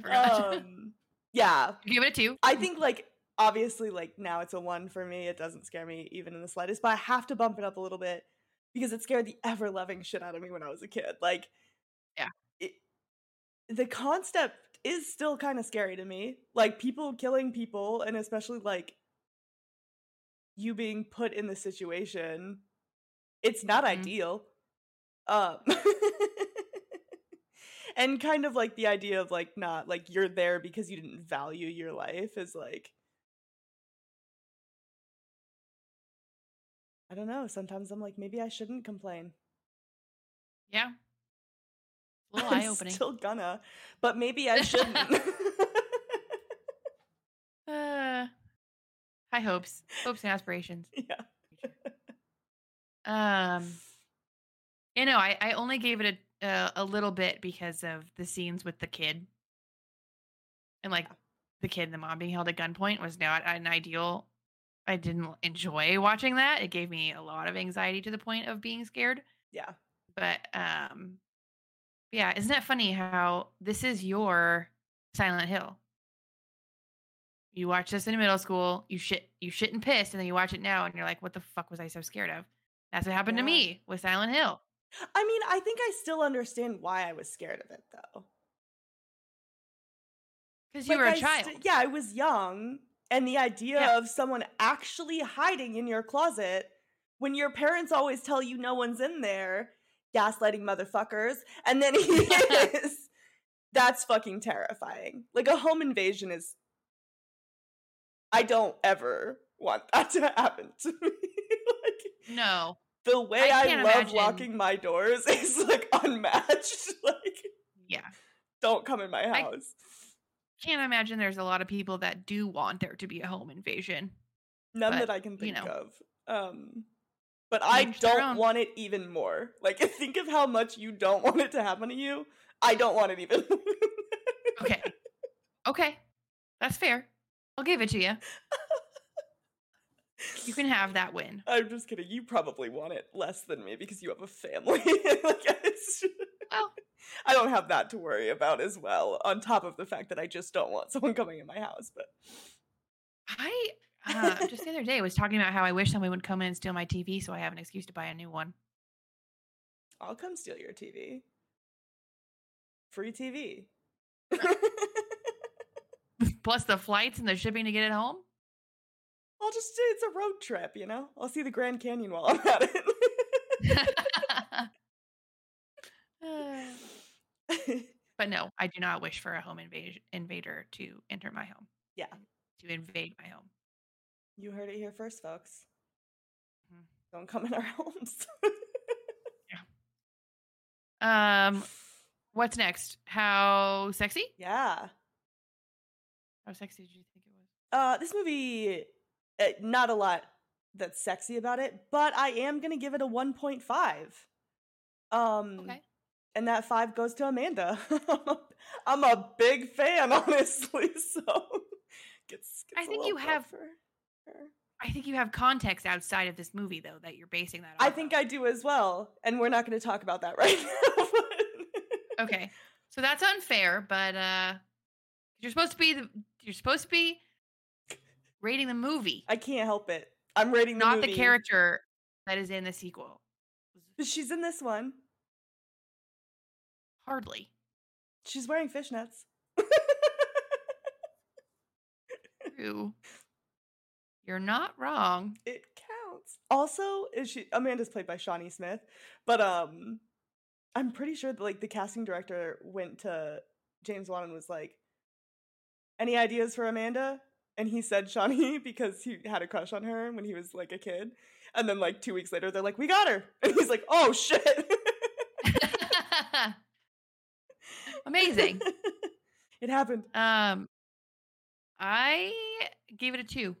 Speaker 2: [laughs]
Speaker 1: um, yeah.
Speaker 2: Give it a two.
Speaker 1: I think like obviously like now it's a one for me. It doesn't scare me even in the slightest, but I have to bump it up a little bit because it scared the ever loving shit out of me when I was a kid. Like,
Speaker 2: yeah,
Speaker 1: it, the concept is still kind of scary to me. Like people killing people, and especially like you being put in the situation. It's not mm-hmm. ideal. Um, [laughs] and kind of like the idea of like not like you're there because you didn't value your life is like I don't know. Sometimes I'm like, maybe I shouldn't complain.
Speaker 2: Yeah. A [laughs] little
Speaker 1: I'm
Speaker 2: eye opening.
Speaker 1: still gonna, but maybe I shouldn't. [laughs]
Speaker 2: Uh, high hopes, hopes and aspirations.
Speaker 1: yeah.
Speaker 2: Um, you know, I I only gave it a uh, a little bit because of the scenes with the kid, and like the kid and the mom being held at gunpoint was not an ideal. I didn't enjoy watching that. It gave me a lot of anxiety to the point of being scared.
Speaker 1: Yeah.
Speaker 2: But um, yeah, isn't it funny how this is your Silent Hill? You watch this in middle school, you shit, you shit and piss, and then you watch it now, and you're like, "What the fuck was I so scared of?" That's what happened to me with Silent Hill.
Speaker 1: I mean, I think I still understand why I was scared of it though.
Speaker 2: Because you
Speaker 1: Like,
Speaker 2: were a
Speaker 1: I
Speaker 2: child.
Speaker 1: st- yeah, I was young, and the idea
Speaker 2: Yeah.
Speaker 1: of someone actually hiding in your closet when your parents always tell you no one's in there, gaslighting motherfuckers, and then [laughs] he [laughs] is. That's fucking terrifying. Like a home invasion is. I don't ever want that to happen to me. [laughs] like
Speaker 2: no,
Speaker 1: the way
Speaker 2: I
Speaker 1: I, love
Speaker 2: imagine-
Speaker 1: locking my doors [laughs] is like unmatched. [laughs] like,
Speaker 2: yeah,
Speaker 1: don't come in my
Speaker 2: I-
Speaker 1: house.
Speaker 2: can't imagine there's a lot of people that do want there to be a home invasion.
Speaker 1: None
Speaker 2: but,
Speaker 1: that I can
Speaker 2: you
Speaker 1: think
Speaker 2: know.
Speaker 1: of. Um, but I don't want it even more. Like, [laughs] think of how much you don't want it to happen to you. I don't want it even.
Speaker 2: Okay, okay, that's fair. I'll give it to you. You can have that win. [laughs]
Speaker 1: I'm just kidding. You probably want it less than me because you have a family. [laughs] like, it's,
Speaker 2: Well,
Speaker 1: I don't have that to worry about as well. On top of the fact that I just don't want someone coming in my house. But
Speaker 2: I uh, just the other day was talking about how I wish someone would come in and steal my TV so I have an excuse to buy a new one.
Speaker 1: I'll come steal your TV. Free TV. [laughs]
Speaker 2: Plus the flights and the shipping to get it home.
Speaker 1: I'll just it's a road trip, you know? I'll see the Grand Canyon while I'm at it. [laughs] [laughs]
Speaker 2: but no, I do not wish for a home invasion invader to enter my home,
Speaker 1: yeah.
Speaker 2: to invade my home.
Speaker 1: You heard it here first, folks.
Speaker 2: Mhm.
Speaker 1: Don't come in our [laughs] homes. Yeah.
Speaker 2: Um, what's next? How sexy?
Speaker 1: yeah.
Speaker 2: How sexy did you think it was?
Speaker 1: Uh this movie not a lot that's sexy about it, but I am going to give it a 1.5. Um
Speaker 2: Okay.
Speaker 1: and that 5 goes to Amanda. [laughs] I'm a big fan [laughs] honestly, so [laughs] gets, gets
Speaker 2: I think you have-. I think you have context outside of this movie though that you're basing that.
Speaker 1: On.
Speaker 2: I
Speaker 1: think
Speaker 2: of.
Speaker 1: I do as well, and we're not going to talk about that right now.
Speaker 2: Okay. So that's unfair, but uh you're supposed to be the you're supposed to be rating the movie,
Speaker 1: I can't help it. I'm rating the
Speaker 2: not
Speaker 1: movie.
Speaker 2: the character that is in the sequel.
Speaker 1: She's in this one.
Speaker 2: Hardly.
Speaker 1: She's wearing fishnets.
Speaker 2: True. [laughs] You're not wrong.
Speaker 1: it counts. Also, is she Amanda's played by Shawnee Smith, but um I'm pretty sure that like the casting director went to James Wan and was like, Any ideas for Amanda? And he said Shawnee [laughs] because he had a crush on her when he was like a kid. And then like two weeks later, they're like, We got her. [laughs] And he's like, Oh shit. [laughs]
Speaker 2: Amazing.
Speaker 1: it happened.
Speaker 2: Um I gave it a 2.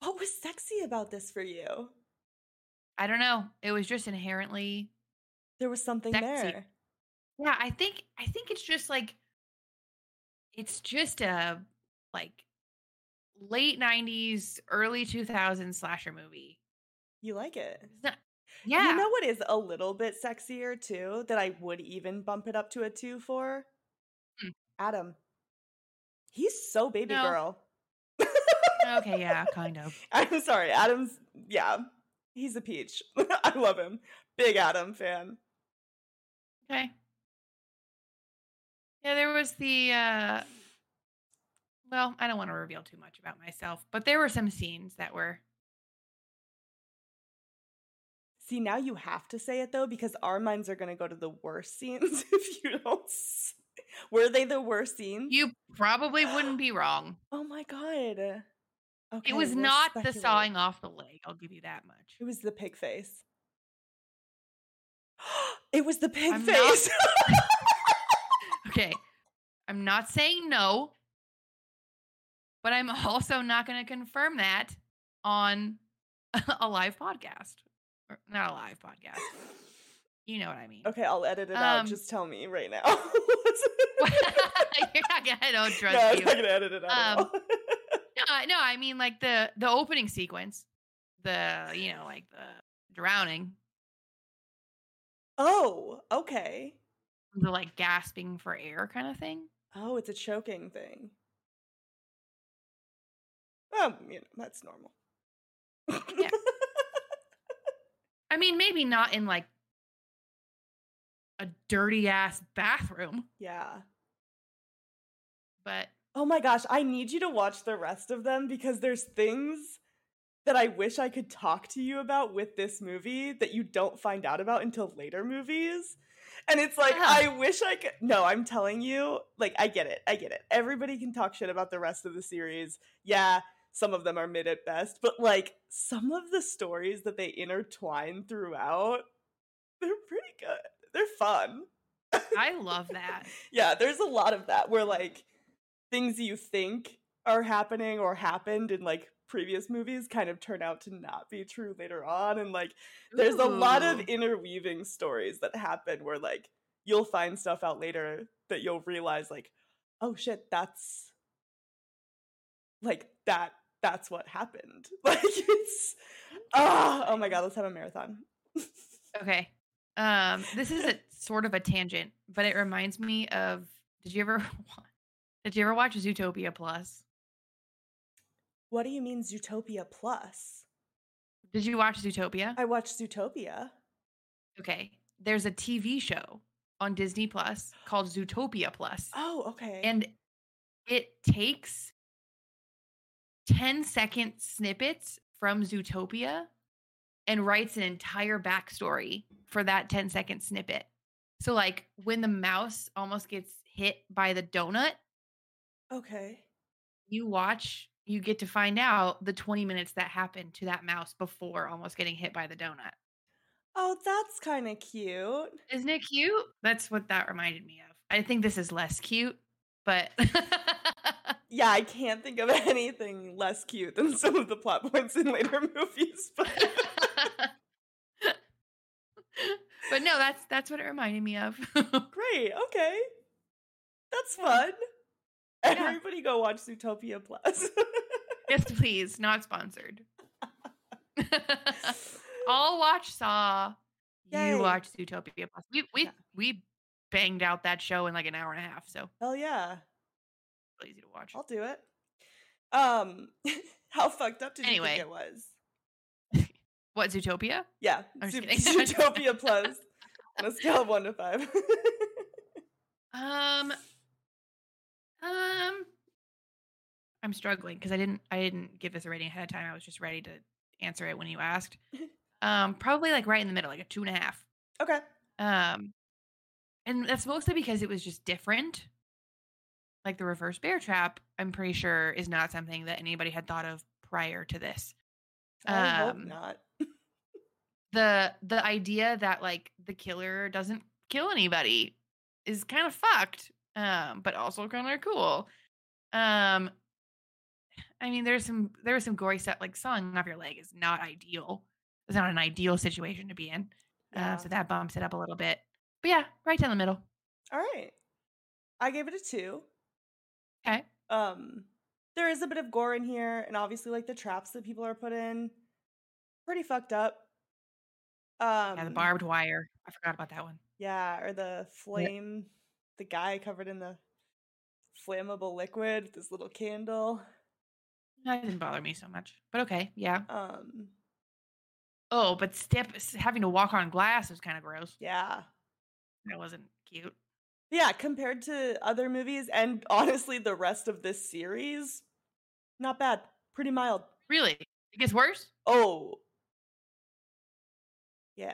Speaker 1: What was sexy about this for you?
Speaker 2: I don't know. It was just inherently
Speaker 1: There was something
Speaker 2: Sexy.
Speaker 1: there.
Speaker 2: Yeah, I think I think it's just like it's just a like late 90s early 2000s slasher movie.
Speaker 1: You like it.
Speaker 2: Not, yeah.
Speaker 1: You know what is a little bit sexier too that I would even bump it up to a two for?
Speaker 2: Hmm.
Speaker 1: Adam. He's so baby
Speaker 2: No.
Speaker 1: girl.
Speaker 2: okay, [laughs] yeah, kind of.
Speaker 1: I'm sorry, Adam's yeah. He's a peach. [laughs] I love him. Big Adam fan.
Speaker 2: Okay. Yeah, there was the uh well, I don't want to reveal too much about myself, but there were some scenes that were
Speaker 1: See, now you have to say it though, because our minds are gonna go to the worst scenes [laughs] if you don't. Were they the worst scenes?
Speaker 2: You probably wouldn't be wrong.
Speaker 1: Oh my god. Okay,
Speaker 2: It was not the sawing off the leg. I'll give you that much.
Speaker 1: It was the pig face. [gasps] it was the pig
Speaker 2: I'm not-
Speaker 1: face. [laughs] [laughs]
Speaker 2: Okay. I'm not saying no, but I'm also not going to confirm that on [laughs] a live podcast. Or not a live podcast. You know what I mean.
Speaker 1: okay, I'll edit it out.
Speaker 2: Um,
Speaker 1: Just tell me right now. [laughs]
Speaker 2: You're [laughs] not gonna. I don't
Speaker 1: no,
Speaker 2: trust
Speaker 1: I'm
Speaker 2: you.
Speaker 1: not gonna edit it out.
Speaker 2: Um. No, no, I mean like the the opening sequence, the you know like the drowning,
Speaker 1: oh, okay.
Speaker 2: the like gasping for air kind of thing.
Speaker 1: Oh, it's a choking thing. Um, you know, that's normal.
Speaker 2: Yeah. I mean, maybe not in like a dirty ass bathroom,
Speaker 1: yeah.
Speaker 2: but
Speaker 1: Oh my gosh, I need you to watch the rest of them because there's things that I wish I could talk to you about with this movie that you don't find out about until later movies. And it's like,
Speaker 2: Ah.
Speaker 1: I wish I could. No, I'm telling you, like, I get it. I get it. Everybody can talk shit about the rest of the series. Yeah, some of them are mid at best, but like, some of the stories that they intertwine throughout, they're pretty good. They're fun.
Speaker 2: I love that. [laughs]
Speaker 1: yeah, there's a lot of that where like things you think are happening or happened in like previous movies kind of turn out to not be true later on and like there's a lot of interweaving stories that happen where like you'll find stuff out later that you'll realize like oh shit that's like that that's what happened [laughs] like it's ah oh my god let's have a marathon [laughs]
Speaker 2: Okay. Um, this is a sort of a tangent, but it reminds me of. Did you ever? [laughs] Did you ever watch Zootopia Plus?
Speaker 1: what do you mean zootopia plus
Speaker 2: Did you watch Zootopia?
Speaker 1: i watched zootopia
Speaker 2: Okay. There's a TV show on Disney Plus called Zootopia Plus.
Speaker 1: oh okay
Speaker 2: And it takes 10 second snippets from Zootopia and writes an entire backstory for that 10 second snippet. So, like, when the mouse almost gets hit by the donut,
Speaker 1: okay
Speaker 2: you watch, you get to find out the 20 minutes that happened to that mouse before almost getting hit by the donut.
Speaker 1: Oh, that's kind of cute.
Speaker 2: Isn't it cute? That's what that reminded me of. I think this is less cute, but [laughs]
Speaker 1: Yeah, I can't think of [laughs] anything less cute than some of the plot points in later [laughs] movies. But [laughs]
Speaker 2: but no, that's that's what it reminded me of.
Speaker 1: great, okay, that's fun. Everybody, go watch Zootopia Plus.
Speaker 2: yes, please, not sponsored. I'll watch Saw.
Speaker 1: Yay.
Speaker 2: You watch Zootopia Plus. We we
Speaker 1: Yeah.
Speaker 2: we banged out that show in like an hour and a half, so
Speaker 1: Hell yeah,
Speaker 2: easy to watch.
Speaker 1: I'll do it. Um, [laughs] how fucked up did you think it was? [laughs]
Speaker 2: What Zootopia?
Speaker 1: Yeah,
Speaker 2: just [laughs]
Speaker 1: Zootopia Plus on a scale of one to five.
Speaker 2: Um, um, I'm struggling because I didn't I didn't give this a rating ahead of time. I was just ready to answer it when you asked. Um, probably like right in the middle, like a two and a half.
Speaker 1: okay,
Speaker 2: Um, and that's mostly because it was just different. Like the reverse bear trap, I'm pretty sure is not something that anybody had thought of prior to this.
Speaker 1: I hope
Speaker 2: Um,
Speaker 1: not.
Speaker 2: the The idea that like the killer doesn't kill anybody is kind of fucked, um, but also kind of cool. Um, I mean, there's some there was some gory stuff like sawing off your leg is not ideal. It's not an ideal situation to be in.
Speaker 1: Yeah.
Speaker 2: Uh, so that bumps it up a little bit. But yeah, right down the middle.
Speaker 1: All right, I gave it a two.
Speaker 2: Okay.
Speaker 1: um there is a bit of gore in here and obviously like the traps that people are put in pretty fucked up um
Speaker 2: Yeah, the barbed wire. I forgot about that one.
Speaker 1: yeah or the flame the guy covered in the flammable liquid with this little candle
Speaker 2: That didn't bother me so much. But okay, yeah.
Speaker 1: um
Speaker 2: Oh, but step having to walk on glass was kind of gross.
Speaker 1: yeah
Speaker 2: That wasn't cute.
Speaker 1: Yeah compared to other movies and [laughs] honestly the rest of this series not bad pretty mild
Speaker 2: Really? It gets worse?
Speaker 1: oh Yeah.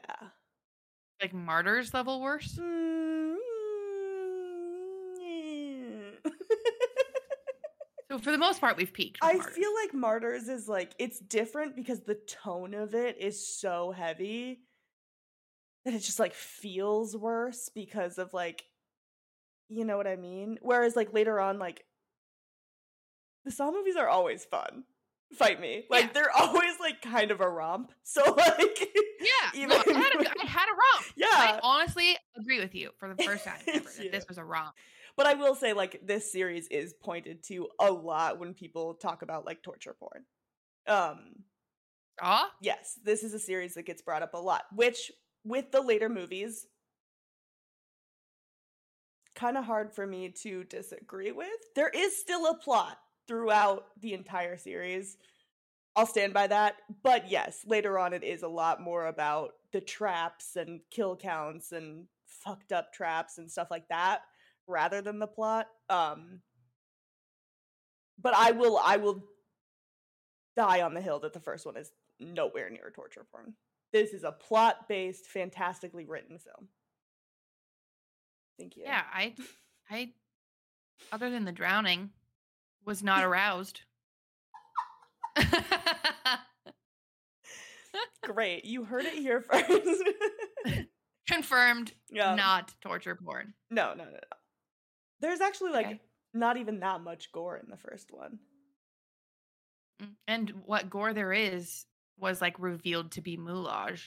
Speaker 2: Like martyrs level worse?
Speaker 1: Mm. [laughs]
Speaker 2: So for the most part, we've peaked.
Speaker 1: I
Speaker 2: martyrs.
Speaker 1: feel like Martyrs is like it's different because the tone of it is so heavy that it just like feels worse because of like you know what I mean? Whereas like later on like the Saw movies are always fun. Fight me. Like
Speaker 2: Yeah.
Speaker 1: they're [laughs] always like kind of a romp. So like
Speaker 2: Yeah, [laughs]
Speaker 1: even
Speaker 2: no, I, had a, I had a romp. [laughs]
Speaker 1: Yeah.
Speaker 2: I honestly agree with you for the first time ever that this was a romp.
Speaker 1: But I will say, like, this series is pointed to a lot when people talk about like torture porn. Um,
Speaker 2: Ah,
Speaker 1: yes, this is a series that gets brought up a lot, which with the later movies, kind of hard for me to disagree with. There is still a plot throughout the entire series. I'll stand by that. But yes, later on, it is a lot more about the traps and kill counts and fucked up traps and stuff like that rather than the plot. Um, but I will, I will die on the hill that the first one is nowhere near torture porn. This is a plot based, fantastically written film. Thank you.
Speaker 2: yeah. I, I, other than the drowning, was not aroused.
Speaker 1: Great. You heard it here [laughs] first. [laughs]
Speaker 2: Confirmed,
Speaker 1: yeah.
Speaker 2: not torture porn.
Speaker 1: No, no, no, no. There's actually like
Speaker 2: Okay.
Speaker 1: not even that much gore in the first one.
Speaker 2: Mm, And what gore there is was like revealed to be moulage.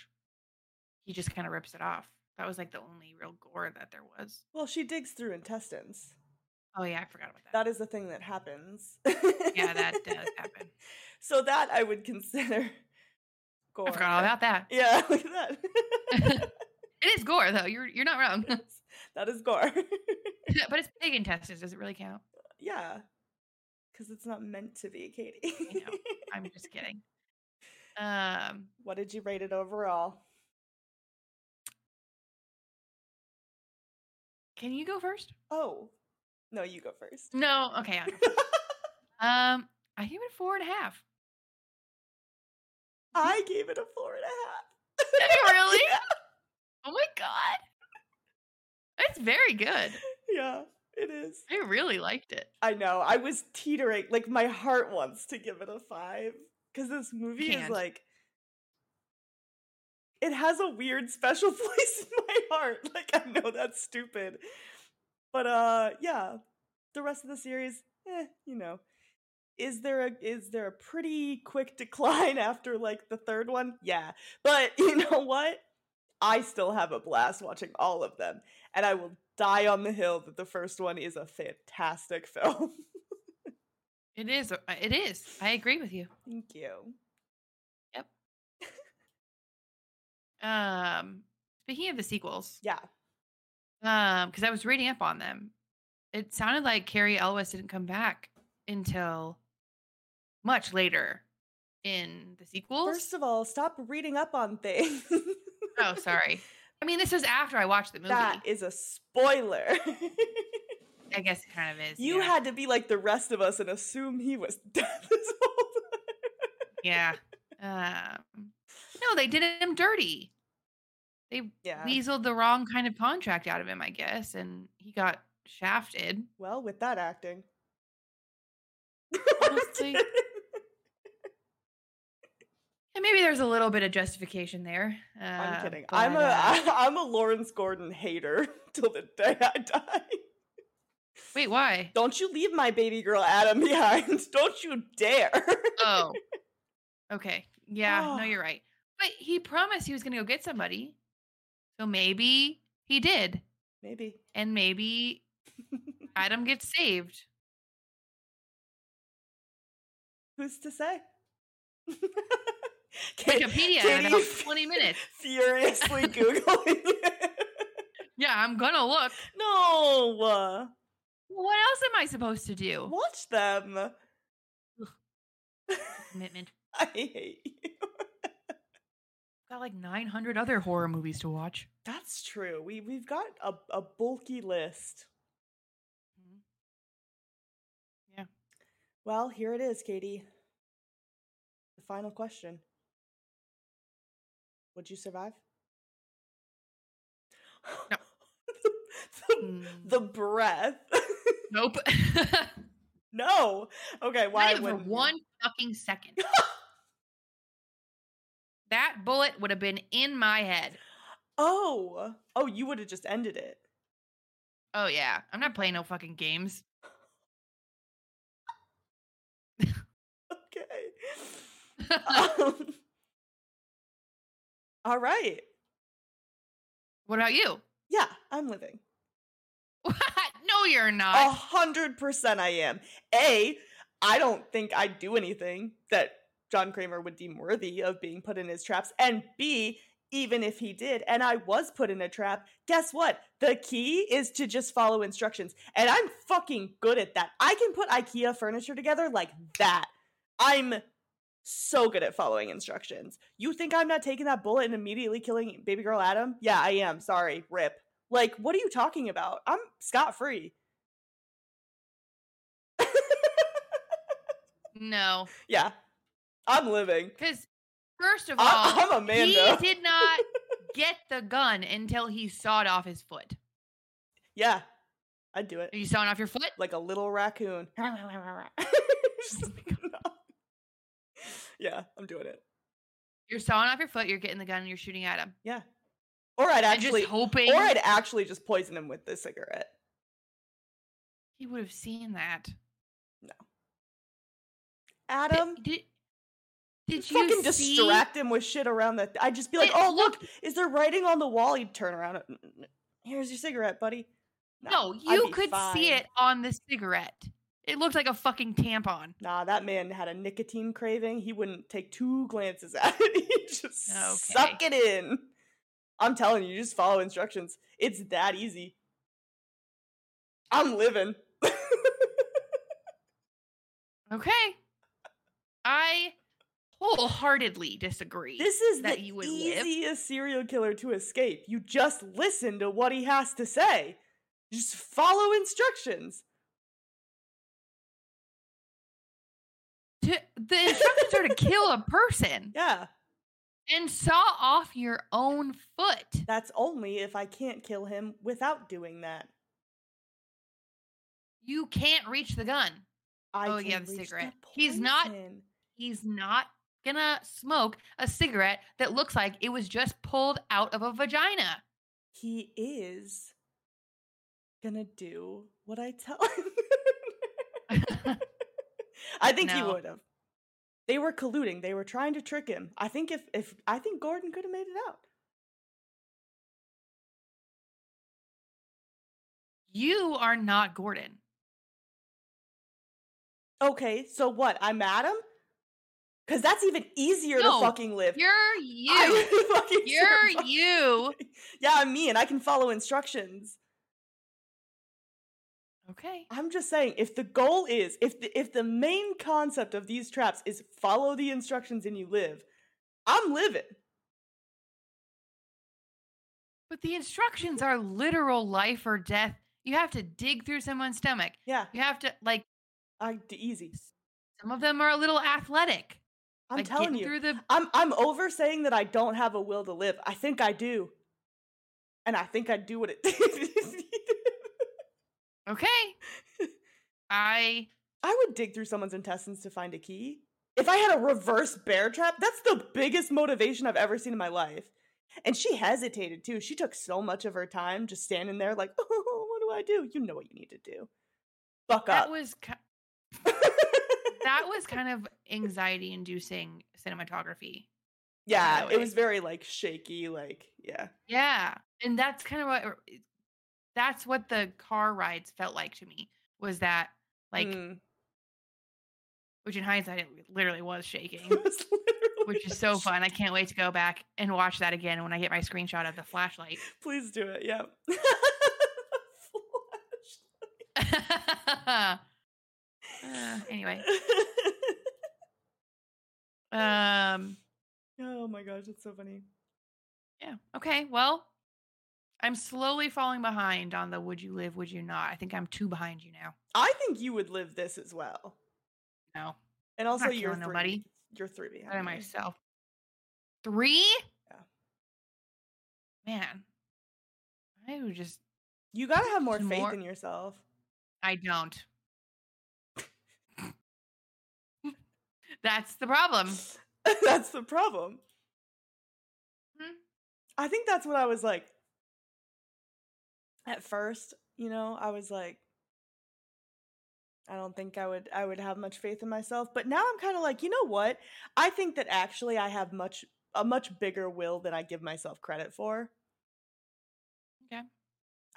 Speaker 2: He just kind of rips it off. That was like the only real gore that there was.
Speaker 1: Well, she digs through intestines.
Speaker 2: Oh yeah, I forgot about that.
Speaker 1: That is the thing that happens.
Speaker 2: Yeah, that does happen. [laughs]
Speaker 1: So that I would consider gore. [laughs]
Speaker 2: I forgot all about that.
Speaker 1: Yeah, [laughs] look at that.
Speaker 2: It is gore though. You're you're not wrong.
Speaker 1: That is gore.
Speaker 2: but it's pig intestines. Does it really count?
Speaker 1: yeah, because it's not meant to be, Katie.
Speaker 2: I know. I'm just kidding. Um,
Speaker 1: what did you rate it overall?
Speaker 2: Can you go first?
Speaker 1: Oh, no, you go first.
Speaker 2: No. Okay. First. [laughs] um, I give it four and a half.
Speaker 1: I gave it a four and a half. [laughs]
Speaker 2: Really? [laughs]
Speaker 1: yeah.
Speaker 2: Oh my god, it's very good.
Speaker 1: yeah, it is.
Speaker 2: I really liked it.
Speaker 1: I know. I was teetering. Like my heart wants to give it a five because this movie is like. It has a weird special [laughs] place in my heart. Like I know that's stupid, but uh, yeah. The rest of the series, eh, you know. Is there a is there a pretty quick decline [laughs] after like the third one? Yeah, but [laughs] you know what? I still have a blast watching all of them, and I will die on the hill that the first one is a fantastic film.
Speaker 2: It is. uh, It is. I agree with you.
Speaker 1: Thank you.
Speaker 2: Um, speaking of the sequels,
Speaker 1: Yeah.
Speaker 2: um, because I was reading up on them, it sounded like Cary Elwes didn't come back until much later in the sequels.
Speaker 1: First of all, stop reading up on things.
Speaker 2: oh, sorry. I mean, this was after I watched the movie.
Speaker 1: That is a spoiler.
Speaker 2: I guess it kind of is.
Speaker 1: you
Speaker 2: yeah.
Speaker 1: had to be like the rest of us and assume he was [laughs] dead this whole time.
Speaker 2: yeah. Um, no, they did him dirty. They
Speaker 1: Yeah.
Speaker 2: weaseled the wrong kind of contract out of him, I guess, and he got shafted.
Speaker 1: Well, with that acting.
Speaker 2: Honestly. [laughs] And maybe there's a little bit of justification there.
Speaker 1: I'm
Speaker 2: uh,
Speaker 1: kidding.
Speaker 2: but,
Speaker 1: I'm a
Speaker 2: uh, [laughs]
Speaker 1: am a Lawrence Gordon hater [laughs] till the day I die.
Speaker 2: wait, why?
Speaker 1: Don't you leave my baby girl Adam behind. Don't you dare.
Speaker 2: Oh, okay. Yeah,
Speaker 1: Oh.
Speaker 2: no, [sighs] you're right. But he promised he was going to go get somebody, so maybe he did,
Speaker 1: Maybe.
Speaker 2: and maybe [laughs] Adam gets saved.
Speaker 1: Who's to say? [laughs]
Speaker 2: Wikipedia in about [laughs] 20 minutes.
Speaker 1: Furiously googling.
Speaker 2: Yeah, I'm gonna look.
Speaker 1: no,
Speaker 2: What else am I supposed to do?
Speaker 1: watch them.
Speaker 2: Commitment.
Speaker 1: I hate you.
Speaker 2: Got like 900 other horror movies to watch.
Speaker 1: That's true. We we've got a, a bulky list.
Speaker 2: Mhm. Yeah.
Speaker 1: Well, here it is, Katie. The final question. Would you survive?
Speaker 2: No. [laughs]
Speaker 1: the,
Speaker 2: Mm,
Speaker 1: the breath. [laughs]
Speaker 2: nope. [laughs]
Speaker 1: no. Okay,
Speaker 2: Not
Speaker 1: why
Speaker 2: even for one fucking second. That bullet would have been in my head.
Speaker 1: Oh. Oh, you would have just ended it.
Speaker 2: Oh yeah, I'm not playing no fucking games.
Speaker 1: Okay. [laughs] Um, all right.
Speaker 2: what about you?
Speaker 1: Yeah, I'm living. [laughs]
Speaker 2: no, you're not.
Speaker 1: A hundred percent I am. A, I don't think I'd do anything that John Kramer would deem worthy of being put in his traps. And B, even if he did, and I was put in a trap, guess what? The key is to just follow instructions. And I'm fucking good at that. I can put IKEA furniture together like that. I'm so good at following instructions. You think I'm not taking that bullet and immediately killing baby girl Adam? Yeah, I am. Sorry. Rip. Like, what are you talking about? I'm scot free. [laughs]
Speaker 2: No,
Speaker 1: yeah. I'm living.
Speaker 2: because first of all,
Speaker 1: I- I'm Amanda.
Speaker 2: he did not [laughs] get the gun until he sawed off his foot.
Speaker 1: Yeah. I'd do it.
Speaker 2: Are you sawing off your foot?
Speaker 1: Like a little raccoon. [laughs] [laughs] yeah, I'm doing it.
Speaker 2: You're sawing off your foot. You're getting the gun and you're shooting at him.
Speaker 1: Yeah. Or I'd
Speaker 2: And
Speaker 1: actually
Speaker 2: just hoping
Speaker 1: or I'd actually just poison him with the cigarette.
Speaker 2: he would have seen that. No.
Speaker 1: Adam,
Speaker 2: Did, did
Speaker 1: just
Speaker 2: you
Speaker 1: fucking
Speaker 2: see?
Speaker 1: distract him with shit around the I'd just be like,
Speaker 2: It
Speaker 1: "Oh, look, is there writing on the wall?" He'd turn around. Here's your cigarette, buddy.
Speaker 2: No,
Speaker 1: I'd
Speaker 2: you could see it on the cigarette. It looked like a fucking tampon.
Speaker 1: Nah, that man had a nicotine craving. He wouldn't take two glances [laughs] at it. He'd just suck it in. I'm telling you, you, just follow instructions. It's that easy. I'm living. [laughs]
Speaker 2: Okay. I wholeheartedly disagree.
Speaker 1: this is
Speaker 2: That
Speaker 1: the
Speaker 2: you would live?
Speaker 1: easiest serial killer to escape. You just listen to what he has to say. Just follow instructions.
Speaker 2: To- the instructions are to kill a person [laughs]
Speaker 1: Yeah,
Speaker 2: and saw off your own foot.
Speaker 1: that's only if I can't kill him without doing that.
Speaker 2: You can't reach the gun.
Speaker 1: I
Speaker 2: Oh, yeah, the cigarette. He's not- He's not gonna smoke a cigarette that looks like it was just pulled out of a vagina.
Speaker 1: he is gonna do what I tell [laughs] him. I think he would have. They were colluding. They were trying to trick him. I think if if I think Gordon could have made it out.
Speaker 2: you are not Gordon.
Speaker 1: Okay, so what? I'm Adam? Cause that's even easier
Speaker 2: No,
Speaker 1: to fucking live.
Speaker 2: You're [laughs] [laughs] you.
Speaker 1: Fucking
Speaker 2: You're
Speaker 1: survive.
Speaker 2: you.
Speaker 1: Yeah, I'm me, and I can follow instructions.
Speaker 2: Okay.
Speaker 1: I'm just saying, if the goal is, if the, if the main concept of these traps is follow the instructions and you live, I'm living.
Speaker 2: But the instructions are literal life or death. You have to dig through someone's stomach.
Speaker 1: Yeah,
Speaker 2: You have to like
Speaker 1: I easy.
Speaker 2: some of them are a little athletic.
Speaker 1: I'm
Speaker 2: like
Speaker 1: telling you,
Speaker 2: through the
Speaker 1: I'm I'm over saying that I don't have a will to live. I think I do, and I think I do what it. Takes. [laughs]
Speaker 2: okay. I
Speaker 1: I would dig through someone's intestines to find a key. If I had a reverse bear trap, that's the biggest motivation I've ever seen in my life. And she hesitated too. She took so much of her time just standing there, like, [laughs] oh, what do I do? You know what you need to do. Fuck
Speaker 2: that
Speaker 1: up.
Speaker 2: was ki- [laughs] that was kind of anxiety inducing cinematography.
Speaker 1: yeah, it was very like shaky, like, yeah.
Speaker 2: Yeah. And that's kind of what that's what the car rides felt like to me was that like
Speaker 1: Mm.
Speaker 2: which in hindsight it literally was [laughs] shaking.
Speaker 1: It was literally
Speaker 2: which is so fun. I can't wait to go back and watch that again when I get my screenshot of the flashlight. [laughs]
Speaker 1: Please do it, yeah. [laughs]
Speaker 2: uh, anyway, [laughs] um,
Speaker 1: oh my gosh, it's so funny.
Speaker 2: yeah. Okay. Well, I'm slowly falling behind on the would you live, would you not? I think I'm two behind you now.
Speaker 1: I think you would live this as well.
Speaker 2: No,
Speaker 1: And also you're three.
Speaker 2: nobody.
Speaker 1: You're three behind me.
Speaker 2: myself. Three?
Speaker 1: Yeah.
Speaker 2: Man. I would just
Speaker 1: You gotta have more faith
Speaker 2: more-
Speaker 1: in yourself.
Speaker 2: I don't. That's the problem. [laughs]
Speaker 1: that's the problem.
Speaker 2: Hmm.
Speaker 1: I think that's what I was like at first, you know, I was like I don't think I would I would have much faith in myself, but now I'm kind of like, you know what? I think that actually I have much a much bigger will than I give myself credit for.
Speaker 2: Okay.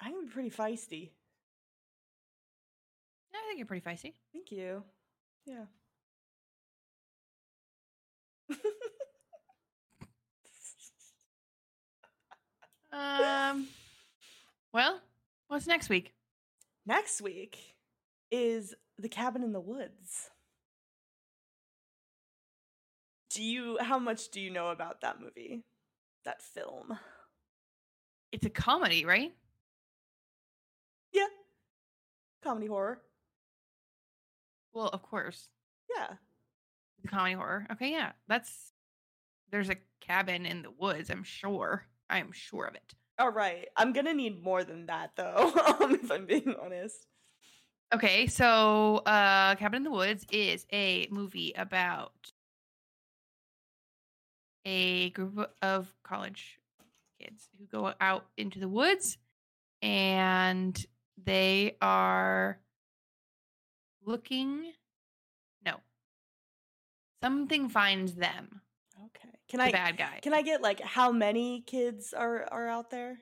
Speaker 1: I am pretty feisty.
Speaker 2: I think you're pretty feisty.
Speaker 1: Thank you. Yeah.
Speaker 2: Um. Well, what's next week?
Speaker 1: Next week is The Cabin in the Woods. Do you how much do you know about that movie? That film?
Speaker 2: It's a comedy, right?
Speaker 1: Yeah. Comedy horror.
Speaker 2: Well, of course,
Speaker 1: Yeah.
Speaker 2: Comedy horror. Okay, yeah, that's. There's a cabin in the woods. I'm sure. I am sure of it.
Speaker 1: All right. I'm to need more than that though, [laughs] um, if I'm being honest.
Speaker 2: Okay, so uh Cabin in the Woods is a movie about a group of college kids who go out into the woods and they are looking. Something finds them.
Speaker 1: Okay. Can
Speaker 2: The
Speaker 1: I
Speaker 2: bad guy.
Speaker 1: Can I get like how many kids are are out there?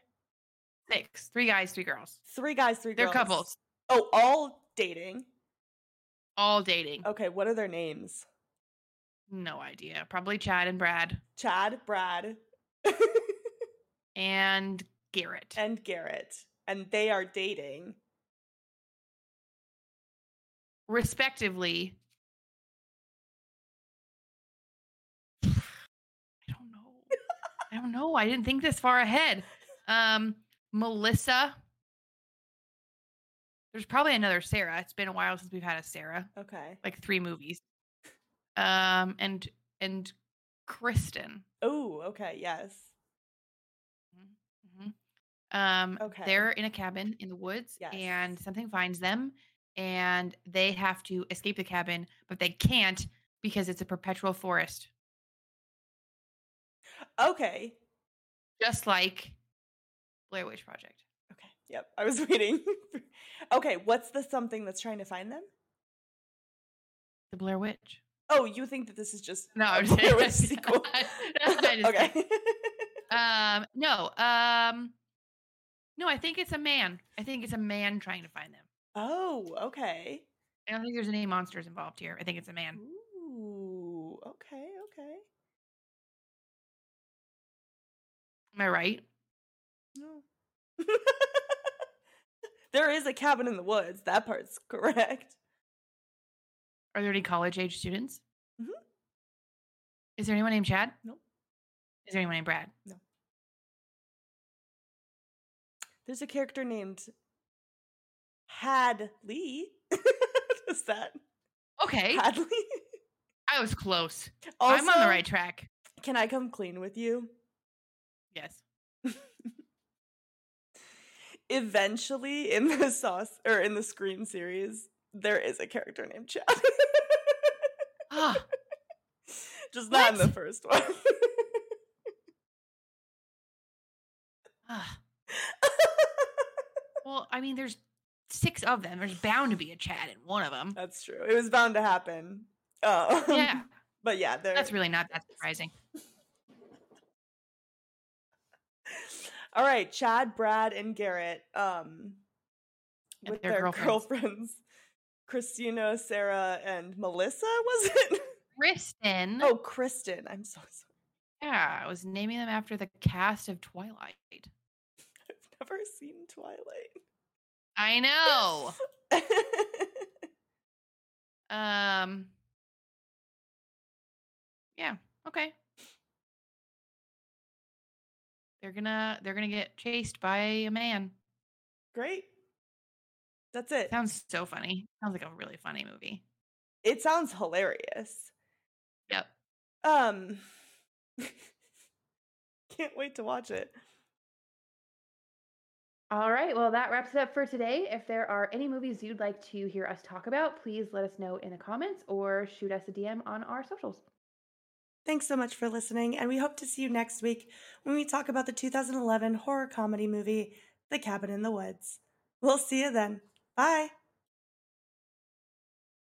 Speaker 2: Six. Three guys, three girls.
Speaker 1: Three guys, 3
Speaker 2: They're
Speaker 1: girls.
Speaker 2: couples.
Speaker 1: Oh, all dating.
Speaker 2: All dating.
Speaker 1: Okay, what are their names?
Speaker 2: No idea. Probably Chad and Brad
Speaker 1: Chad, Brad,
Speaker 2: and Garrett.
Speaker 1: and Garrett. And they are dating.
Speaker 2: respectively. I don't know. I didn't think this far ahead. Um, Melissa. There's probably another Sarah. It's been a while since we've had a Sarah,
Speaker 1: Okay.
Speaker 2: like three movies. Um, and and Kristen.
Speaker 1: Oh, okay, yes.
Speaker 2: Mhm. Um,
Speaker 1: Okay.
Speaker 2: they're in a cabin in the woods, and something finds them, and they have to escape the cabin, but they can't because it's a perpetual forest,
Speaker 1: Okay.
Speaker 2: just like Blair Witch Project.
Speaker 1: Okay. Yep. I was [laughs] waiting. okay, what's the something that's trying to find them?
Speaker 2: The Blair Witch.
Speaker 1: Oh, you think that this is just
Speaker 2: No,
Speaker 1: a
Speaker 2: I'm just
Speaker 1: Blair Witch [laughs] sequel? [laughs] Okay.
Speaker 2: Um, no, um, no, I think it's a man. I think it's a man trying to find them.
Speaker 1: oh, okay.
Speaker 2: I don't think there's any monsters involved here. I think it's a man.
Speaker 1: Ooh, okay,
Speaker 2: Am I right?
Speaker 1: No. [laughs] there is a cabin in the woods. That part's correct.
Speaker 2: Are there any college age students?
Speaker 1: Mhm.
Speaker 2: Is there anyone named Chad?
Speaker 1: Nope.
Speaker 2: Is there anyone named Brad? No.
Speaker 1: There's a character named Hadley. [laughs] is that
Speaker 2: Okay,
Speaker 1: Hadley?
Speaker 2: I was close.
Speaker 1: Also,
Speaker 2: I'm on the right track.
Speaker 1: Can I come clean with you?
Speaker 2: Yes. [laughs]
Speaker 1: Eventually, in the sauce or in the Scream series, there is a character named Chad.
Speaker 2: Ah, [laughs]
Speaker 1: Just not in the first one.
Speaker 2: ah. [laughs] Well, I mean, there's six of them. There's bound to be a Chad in one of them.
Speaker 1: That's true. It was bound to happen. Um,
Speaker 2: Yeah,
Speaker 1: But yeah, there.
Speaker 2: that's really not that surprising.
Speaker 1: All right, Chad, Brad, and Garrett, um,
Speaker 2: And
Speaker 1: with
Speaker 2: their
Speaker 1: their,
Speaker 2: girlfriends.
Speaker 1: girlfriends. Christina, Sarah, and Melissa, [laughs] was it?
Speaker 2: Kristen.
Speaker 1: oh, Kristen. I'm so sorry.
Speaker 2: yeah, I was naming them after the cast of Twilight.
Speaker 1: I've never seen Twilight.
Speaker 2: I [laughs] know. Um. Yeah. Okay. They're gonna they're gonna get chased by a man.
Speaker 1: Great. That's it.
Speaker 2: Sounds so funny. Sounds like a really funny movie.
Speaker 1: It sounds hilarious.
Speaker 2: Yep.
Speaker 1: Um, [laughs] can't wait to watch it.
Speaker 2: All right. Well, that wraps it up for today. If there are any movies you'd like to hear us talk about, please let us know in the comments or shoot us a DM on our socials.
Speaker 1: Thanks so much for listening, and we hope to see you next week when we talk about the 2011 horror comedy movie, The Cabin in the Woods. We'll see you then. Bye.